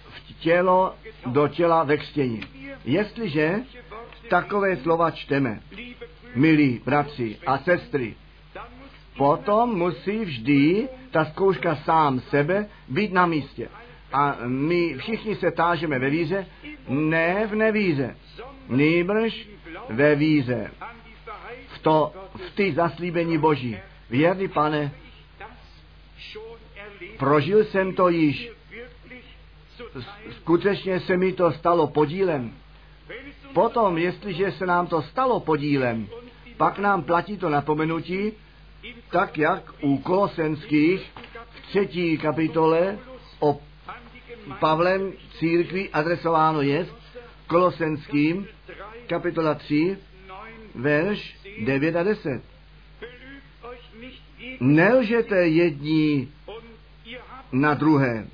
v tělo do těla ve křtění. Jestliže takové slova čteme, milí bratři a sestry, potom musí vždy ta zkouška sám sebe být na místě. A my všichni se tážeme ve víze, ne v nevíze, nýbrž ve víze. V, to, v ty zaslíbení Boží. Věrný pane, prožil jsem to již. Skutečně se mi to stalo podílem. Potom, jestliže se nám to stalo podílem, pak nám platí to napomenutí, tak jak u Kolosenských v třetí kapitole o Pavlem církvi adresováno je Kolosenským kapitola 3, verš 9 a 10. Nelžete jedni na druhé,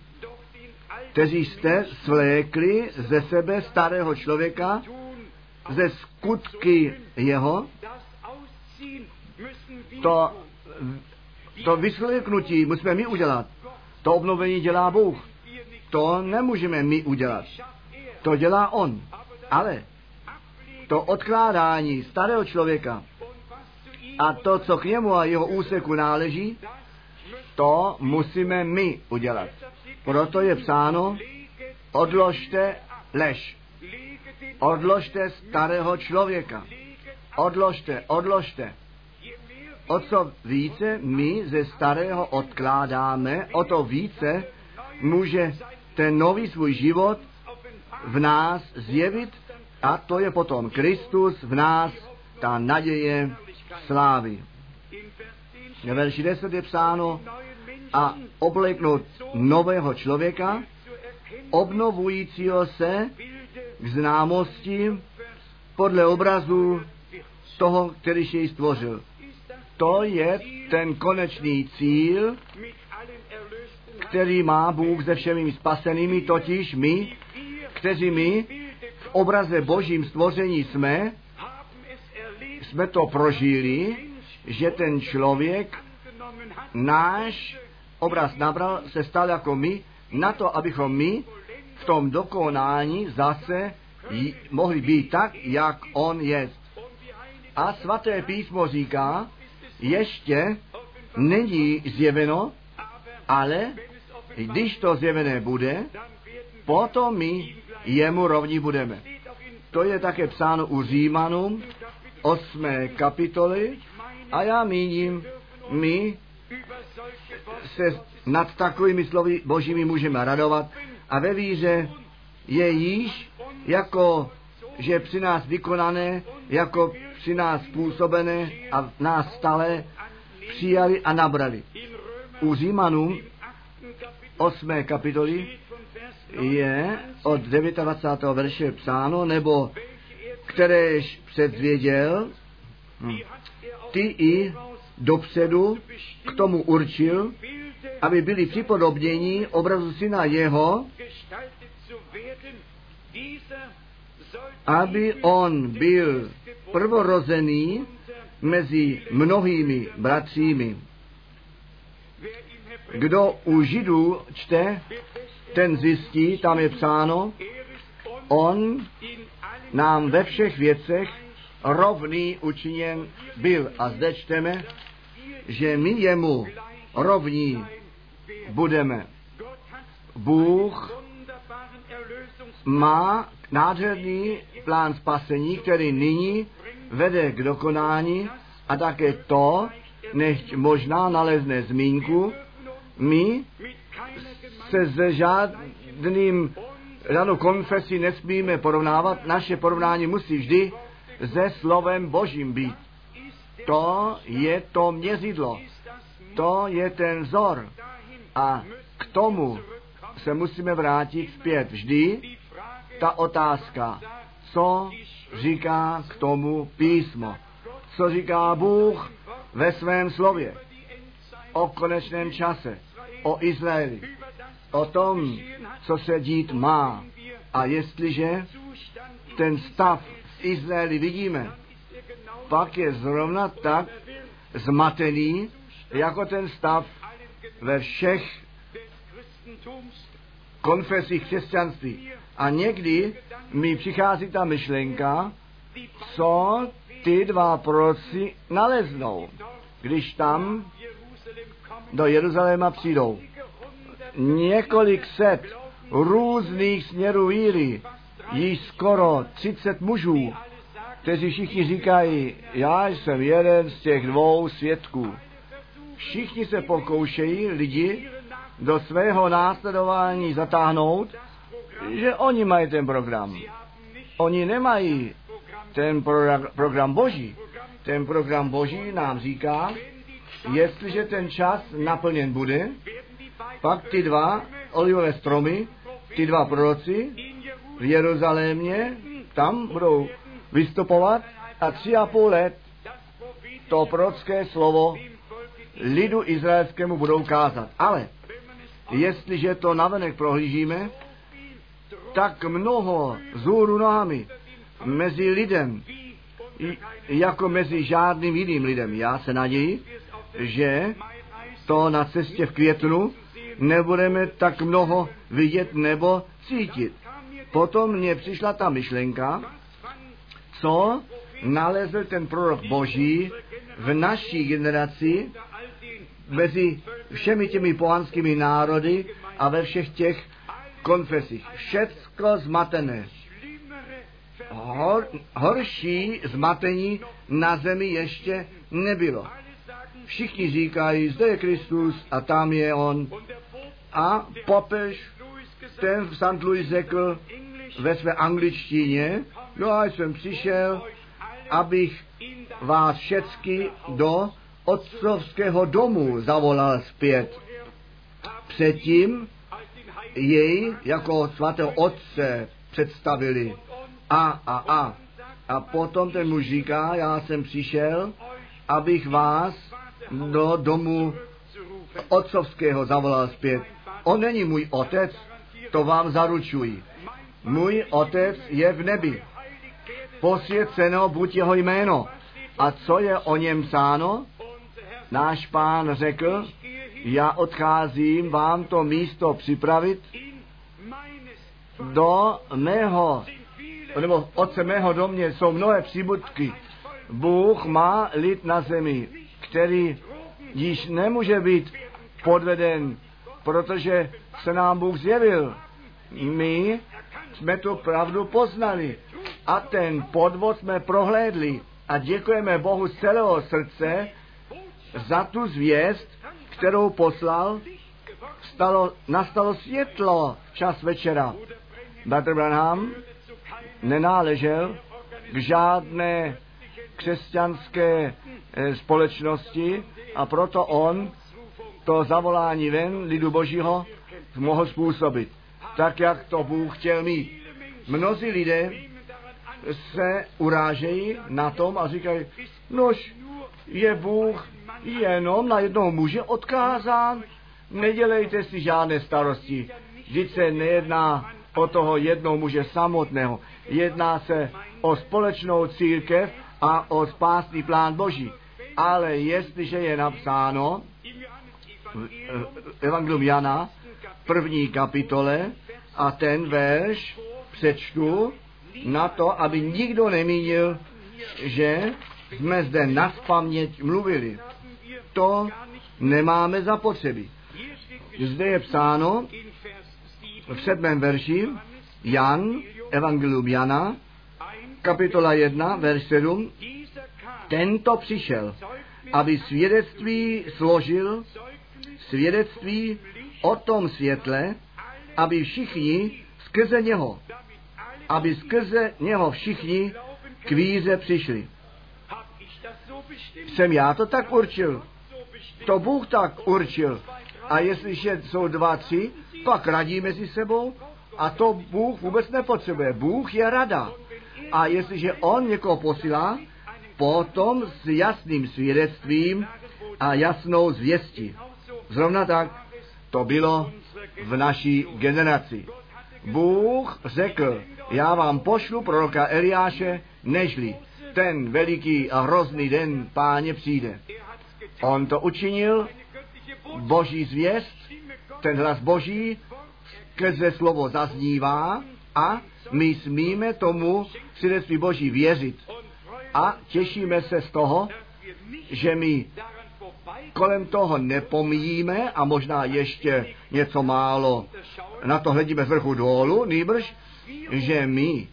kteří jste svlékli ze sebe starého člověka, ze skutky jeho, to, to vysléknutí musíme my udělat. To obnovení dělá Bůh. To nemůžeme my udělat. To dělá On. Ale to odkládání starého člověka a to, co k němu a jeho úseku náleží, to musíme my udělat. Proto je psáno, odložte lež. Odložte starého člověka. Odložte, odložte. O co více my ze starého odkládáme, o to více může ten nový svůj život v nás zjevit a to je potom Kristus v nás, ta naděje slávy. Ve verši 10 je psáno a obleknout nového člověka, obnovujícího se k známosti podle obrazu toho, který jej stvořil. To je ten konečný cíl, který má Bůh se všemi spasenými, totiž my, kteří my v obraze božím stvoření jsme, jsme to prožili, že ten člověk náš obraz nabral, se stal jako my, na to, abychom my v tom dokonání zase mohli být tak, jak on je. A svaté písmo říká, ještě není zjeveno, ale když to zjevené bude, potom my jemu rovní budeme. To je také psáno u Římanům 8. kapitoly a já míním, my se nad takovými slovy božími můžeme radovat a ve víře je již jako že při nás vykonané, jako při nás působené a nás stále přijali a nabrali. U Římanů 8. kapitoly je od 29. verše psáno, nebo kteréž předvěděl, hm, ty i dopředu k tomu určil, aby byli připodobnění obrazu syna jeho, aby on byl prvorozený mezi mnohými bratřími. Kdo u Židů čte, ten zjistí, tam je psáno, on nám ve všech věcech rovný učiněn byl. A zde čteme, že my jemu rovní budeme. Bůh má nádherný plán spasení, který nyní vede k dokonání a také to, nechť možná nalezne zmínku, my se se žádným žádnou konfesí nesmíme porovnávat. Naše porovnání musí vždy se slovem Božím být. To je to měřidlo. To je ten vzor. A k tomu se musíme vrátit zpět vždy. Ta otázka, co říká k tomu písmo, co říká Bůh ve svém slově o konečném čase, o Izraeli, o tom, co se dít má. A jestliže ten stav Izraeli vidíme, pak je zrovna tak zmatený, jako ten stav ve všech konfesích křesťanství. A někdy mi přichází ta myšlenka, co ty dva proroci naleznou, když tam do Jeruzaléma přijdou. Několik set různých směrů víry, již skoro 30 mužů, kteří všichni říkají, já jsem jeden z těch dvou svědků. Všichni se pokoušejí lidi do svého následování zatáhnout, že oni mají ten program. Oni nemají ten program Boží. Ten program Boží nám říká, jestliže ten čas naplněn bude, pak ty dva olivové stromy, ty dva proroci v Jeruzalémě, tam budou vystupovat a tři a půl let to prorocké slovo lidu izraelskému budou kázat. Ale jestliže to navenek prohlížíme, tak mnoho zůru nohami mezi lidem, jako mezi žádným jiným lidem. Já se naději, že to na cestě v květnu nebudeme tak mnoho vidět nebo cítit. Potom mně přišla ta myšlenka, co nalezl ten prorok Boží v naší generaci mezi všemi těmi pohanskými národy a ve všech těch konfesích. Všecko zmatené. Hor, horší zmatení na zemi ještě nebylo. Všichni říkají, zde je Kristus a tam je on. A papež ten v St. Louis řekl ve své angličtině, no já jsem přišel, abych vás všecky do otcovského domu zavolal zpět. Předtím jej jako svatého otce představili. A, a, a. A potom ten muž říká, já jsem přišel, abych vás do domu otcovského zavolal zpět. On není můj otec, to vám zaručuji. Můj otec je v nebi. Posvěceno buď jeho jméno. A co je o něm psáno? Náš pán řekl, já odcházím vám to místo připravit do mého, nebo otce mého domě jsou mnohé příbudky. Bůh má lid na zemi, který již nemůže být podveden, protože se nám Bůh zjevil. My jsme tu pravdu poznali. A ten podvod jsme prohlédli. A děkujeme Bohu z celého srdce za tu zvěst, kterou poslal, stalo, nastalo světlo čas večera. Bratr Branham nenáležel k žádné křesťanské eh, společnosti a proto on to zavolání ven lidu božího mohl způsobit, tak jak to Bůh chtěl mít. Mnozí lidé se urážejí na tom a říkají, nož je Bůh jenom na jednoho muže odkázán, nedělejte si žádné starosti. Vždyť se nejedná o toho jednoho muže samotného. Jedná se o společnou církev a o spásný plán Boží. Ale jestliže je napsáno v Evangelium Jana, první kapitole, a ten verš přečtu na to, aby nikdo nemínil, že jsme zde na paměť mluvili. To nemáme zapotřebí. Zde je psáno v sedmém verši Jan, Evangelium Jana, kapitola 1, verš 7, tento přišel, aby svědectví složil, svědectví o tom světle, aby všichni skrze něho, aby skrze něho všichni k víře přišli. Jsem já to tak určil. To Bůh tak určil. A jestliže jsou dva, tři, pak radí mezi sebou a to Bůh vůbec nepotřebuje. Bůh je rada. A jestliže On někoho posílá, potom s jasným svědectvím a jasnou zvěstí. Zrovna tak to bylo v naší generaci. Bůh řekl, já vám pošlu proroka Eliáše, nežli ten veliký a hrozný den páně přijde. On to učinil, boží zvěst, ten hlas boží, skrze slovo zaznívá a my smíme tomu svědectví boží věřit. A těšíme se z toho, že my kolem toho nepomíjíme a možná ještě něco málo na to hledíme z vrchu dolů, nýbrž, že my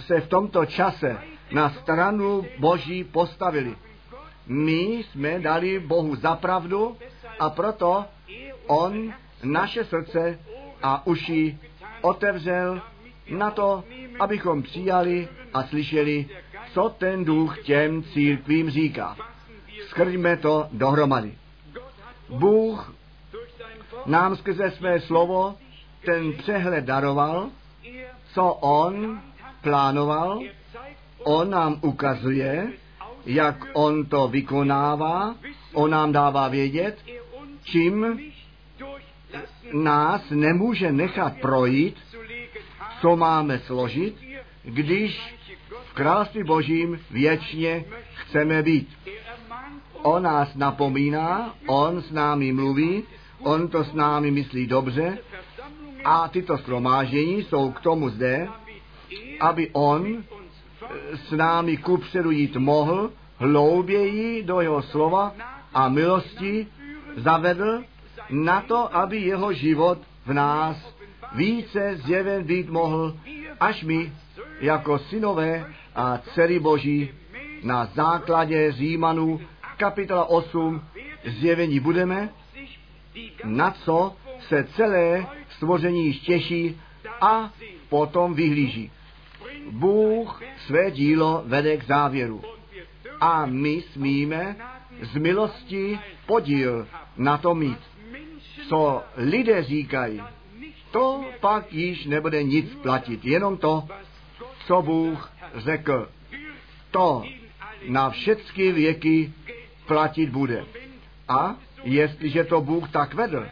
se v tomto čase na stranu Boží postavili. My jsme dali Bohu zapravdu a proto On naše srdce a uši otevřel na to, abychom přijali a slyšeli, co ten duch těm církvím říká. Skrňme to dohromady. Bůh nám skrze své slovo ten přehled daroval, co on plánoval, on nám ukazuje, jak on to vykonává, on nám dává vědět, čím nás nemůže nechat projít, co máme složit, když v království božím věčně chceme být. On nás napomíná, on s námi mluví, on to s námi myslí dobře a tyto schromáždění jsou k tomu zde, aby on s námi kupředu jít mohl, hlouběji do jeho slova a milosti zavedl na to, aby jeho život v nás více zjeven být mohl, až my jako synové a dcery Boží na základě Římanů kapitola 8 zjevení budeme, na co se celé stvoření těší a potom vyhlíží. Bůh své dílo vede k závěru. A my smíme z milosti podíl na to mít. Co lidé říkají, to pak již nebude nic platit. Jenom to, co Bůh řekl. To na všechny věky platit bude. A jestliže to Bůh tak vedl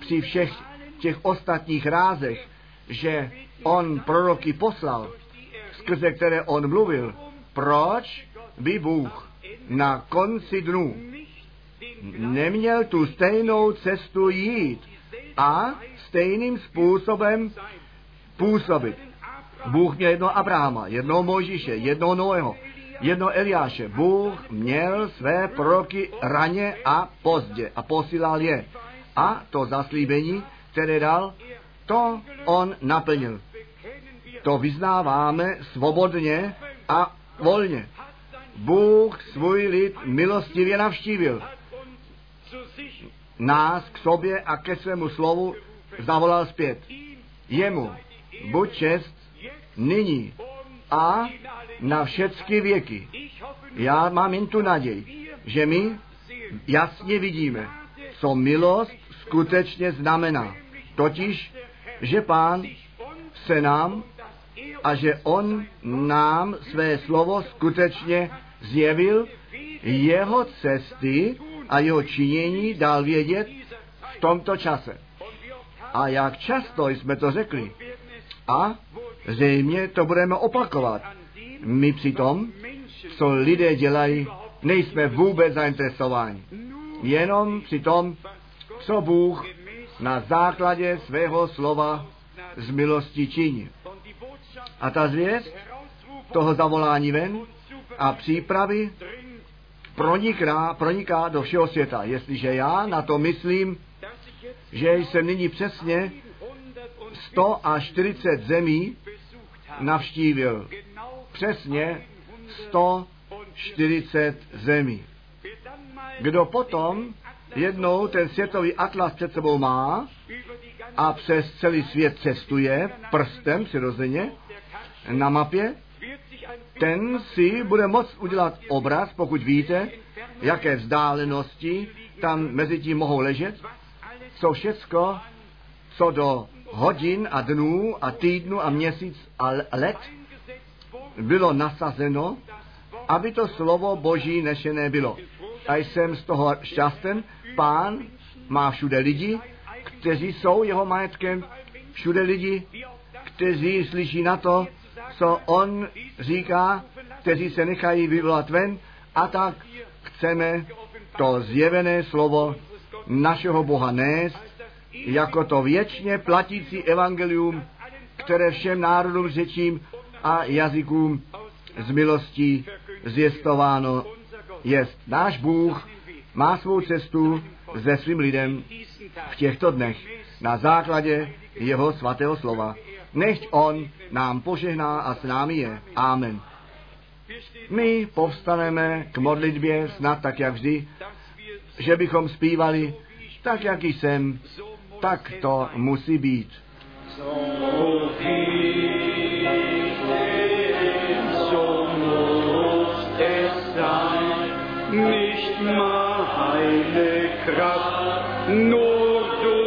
při všech těch ostatních rázech, že on proroky poslal, skrze které on mluvil, proč by Bůh na konci dnů neměl tu stejnou cestu jít a stejným způsobem působit. Bůh měl jednoho Abrahama, jednoho Mojžíše, jednoho Noého, jednoho Eliáše. Bůh měl své proroky raně a pozdě a posílal je. A to zaslíbení, které dal, to on naplnil. To vyznáváme svobodně a volně. Bůh svůj lid milostivě navštívil. Nás k sobě a ke svému slovu zavolal zpět. Jemu buď čest nyní a na všechny věky. Já mám jen tu naději, že my jasně vidíme, co milost skutečně znamená. Totiž, že pán se nám a že on nám své slovo skutečně zjevil, jeho cesty a jeho činění dal vědět v tomto čase. A jak často jsme to řekli. A zřejmě to budeme opakovat. My přitom, co lidé dělají, nejsme vůbec zainteresováni. Jenom při tom, co Bůh na základě svého slova z milosti činí. A ta zvěst toho zavolání ven a přípravy proniká, proniká do všeho světa. Jestliže já na to myslím, že jsem nyní přesně 140 zemí navštívil. Přesně 140 zemí. Kdo potom jednou ten světový atlas před sebou má a přes celý svět cestuje prstem přirozeně na mapě, ten si bude moct udělat obraz, pokud víte, jaké vzdálenosti tam mezi tím mohou ležet, co všecko, co do hodin a dnů a týdnů a měsíc a let bylo nasazeno, aby to slovo Boží nešené bylo. A jsem z toho šťasten. Pán má všude lidi, kteří jsou jeho majetkem, všude lidi, kteří slyší na to, co on říká, kteří se nechají vyvolat ven a tak chceme to zjevené slovo našeho Boha nést, jako to věčně platící evangelium, které všem národům řečím a jazykům z milostí zjistováno jest. Náš Bůh má svou cestu se svým lidem v těchto dnech na základě jeho svatého slova. Nechť on nám požehná a s námi je. Amen. My povstaneme k modlitbě snad tak, jak vždy, že bychom zpívali tak, jak jsem, tak to musí být. Nicht meine Kraft, nur du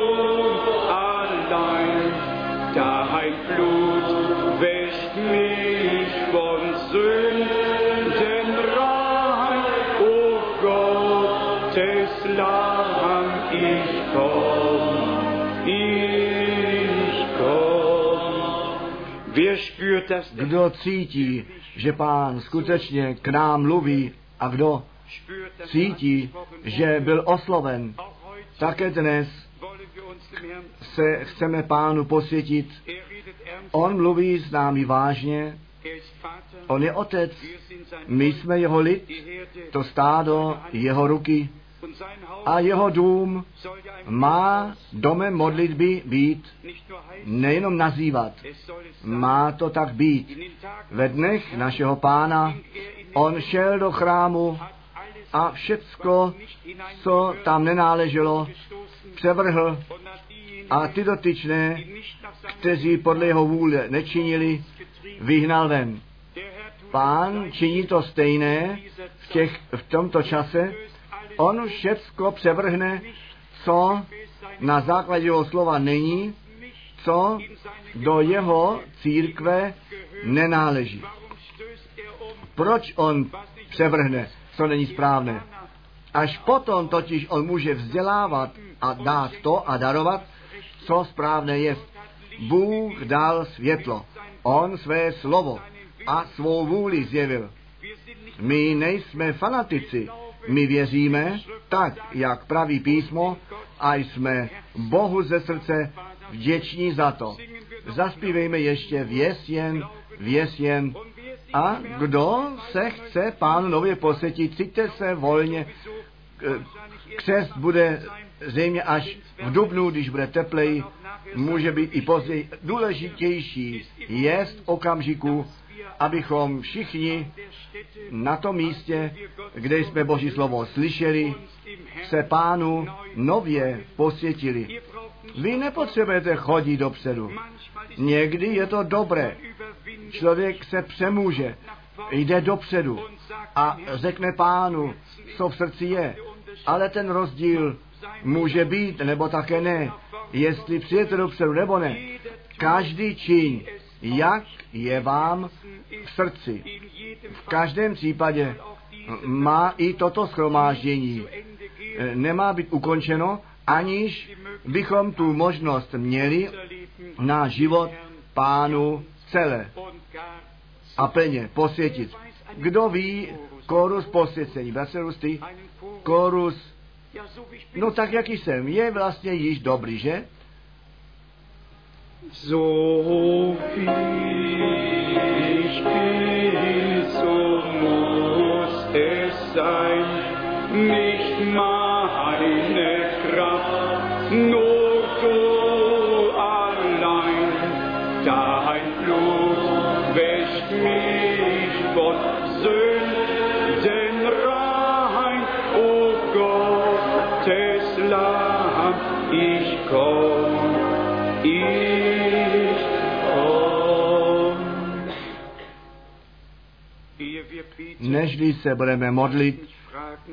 allein. Dein Blut wäscht mich von Sünden rein. O Gottes Lamm, ich komm, ich komm. Wer spürt das? Kdo cítí, že pán skutečně k nám mluví a kdo cítí, že byl osloven, také dnes se chceme pánu posvětit. On mluví s námi vážně, on je otec, my jsme jeho lid, to stádo jeho ruky. A jeho dům má domem modlitby být, nejenom nazývat, má to tak být. Ve dnech našeho pána on šel do chrámu a všecko, co tam nenáleželo, převrhl a ty dotyčné, kteří podle jeho vůle nečinili, vyhnal ven. Pán činí to stejné v, těch, v tomto čase. On všecko převrhne, co na základě jeho slova není, co do jeho církve nenáleží. Proč on převrhne, co není správné? Až potom totiž on může vzdělávat a dát to a darovat, co správné je. Bůh dal světlo. On své slovo a svou vůli zjevil. My nejsme fanatici, my věříme tak, jak praví písmo a jsme Bohu ze srdce vděční za to. Zaspívejme ještě věs jen, věs jen. A kdo se chce pánu nově posvětit, cítíte se volně. Křest bude zřejmě až v dubnu, když bude teplej, může být i později. Důležitější je okamžiku, abychom všichni na tom místě, kde jsme Boží slovo slyšeli, se pánu nově posvětili. Vy nepotřebujete chodit dopředu. Někdy je to dobré člověk se přemůže, jde dopředu a řekne pánu, co v srdci je. Ale ten rozdíl může být, nebo také ne. Jestli přijete dopředu, nebo ne. Každý čiň, jak je vám v srdci. V každém případě má i toto schromáždění. Nemá být ukončeno, aniž bychom tu možnost měli na život pánu celé a plně posvětit. Kdo ví korus posvěcení? Bratrusty, korus, no tak jak jsem, je vlastně již dobrý, že? So ich bin, Nežli se budeme modlit,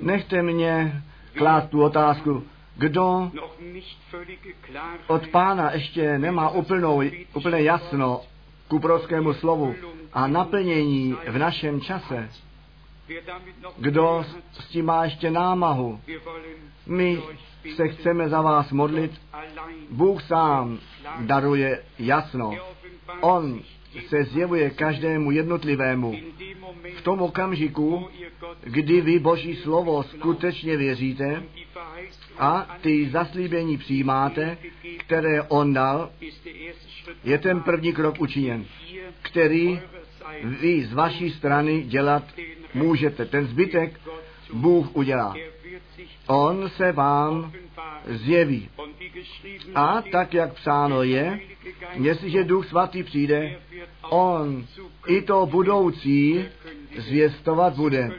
nechte mě klást tu otázku, kdo od pána ještě nemá úplnou, úplné jasno ku prorockému slovu a naplnění v našem čase. Kdo s tím má ještě námahu? My se chceme za vás modlit. Bůh sám daruje jasno. On se zjevuje každému jednotlivému. V tom okamžiku, kdy vy Boží slovo skutečně věříte a ty zaslíbení přijímáte, které On dal, je ten první krok učiněn, který vy z vaší strany dělat můžete. Ten zbytek Bůh udělá. On se vám zjeví. A tak, jak psáno je, jestliže Duch Svatý přijde, On i to budoucí zvěstovat bude.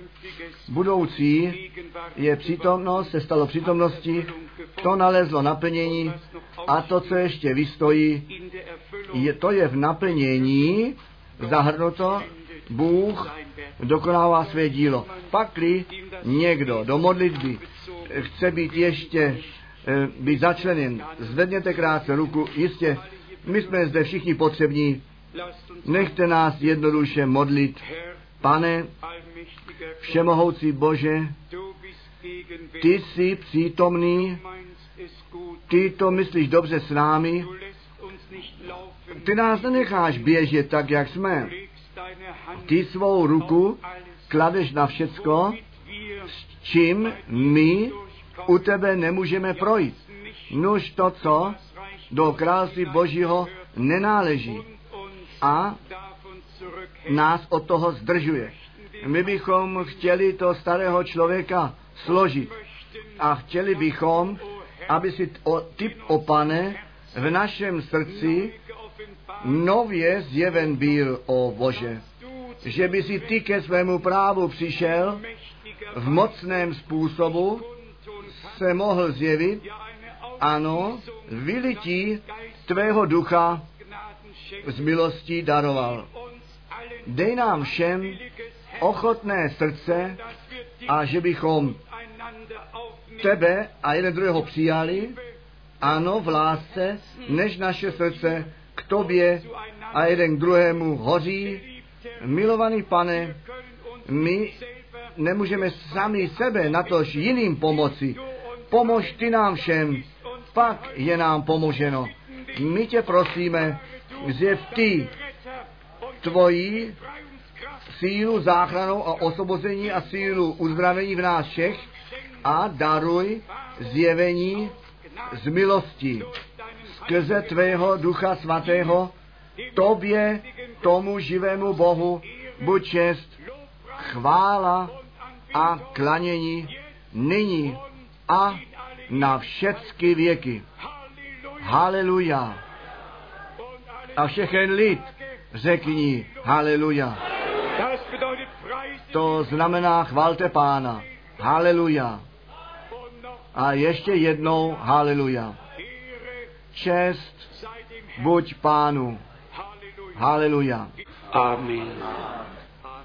Budoucí je přítomnost, se stalo přítomností, to nalezlo naplnění a to, co ještě vystojí, je, to je v naplnění zahrnuto, Bůh dokonává své dílo. Pakli někdo do modlitby chce být ještě být začleněn, zvedněte krátce ruku, jistě, my jsme zde všichni potřební, nechte nás jednoduše modlit. Pane, všemohoucí Bože, ty jsi přítomný, ty to myslíš dobře s námi, ty nás nenecháš běžet tak, jak jsme. Ty svou ruku kladeš na všecko, wir čím my u tebe nemůžeme projít. Nuž to, co do království Božího nenáleží a nás od toho zdržuje. My bychom chtěli to starého člověka složit a chtěli bychom, aby si o, ty, o pane, v našem srdci nově zjeven byl, o Bože. Že by si ty ke svému právu přišel v mocném způsobu, se mohl zjevit, ano, vylití tvého ducha z milostí daroval. Dej nám všem ochotné srdce a že bychom tebe a jeden druhého přijali, ano, v lásce, než naše srdce k tobě a jeden k druhému hoří. Milovaný pane, my nemůžeme sami sebe, natož jiným pomoci. Pomož ty nám všem, pak je nám pomoženo. My tě prosíme, že ty tvoji sílu záchranu a osvobození a sílu uzdravení v nás všech a daruj zjevení z milosti skrze tvého ducha svatého tobě, tomu živému Bohu, buď čest, chvála a klanění nyní a na všechny věky. Haleluja. A všechen lid řekni haleluja. To znamená chvalte pána. Haleluja. A ještě jednou haleluja. Čest buď pánu. Haleluja. Amen.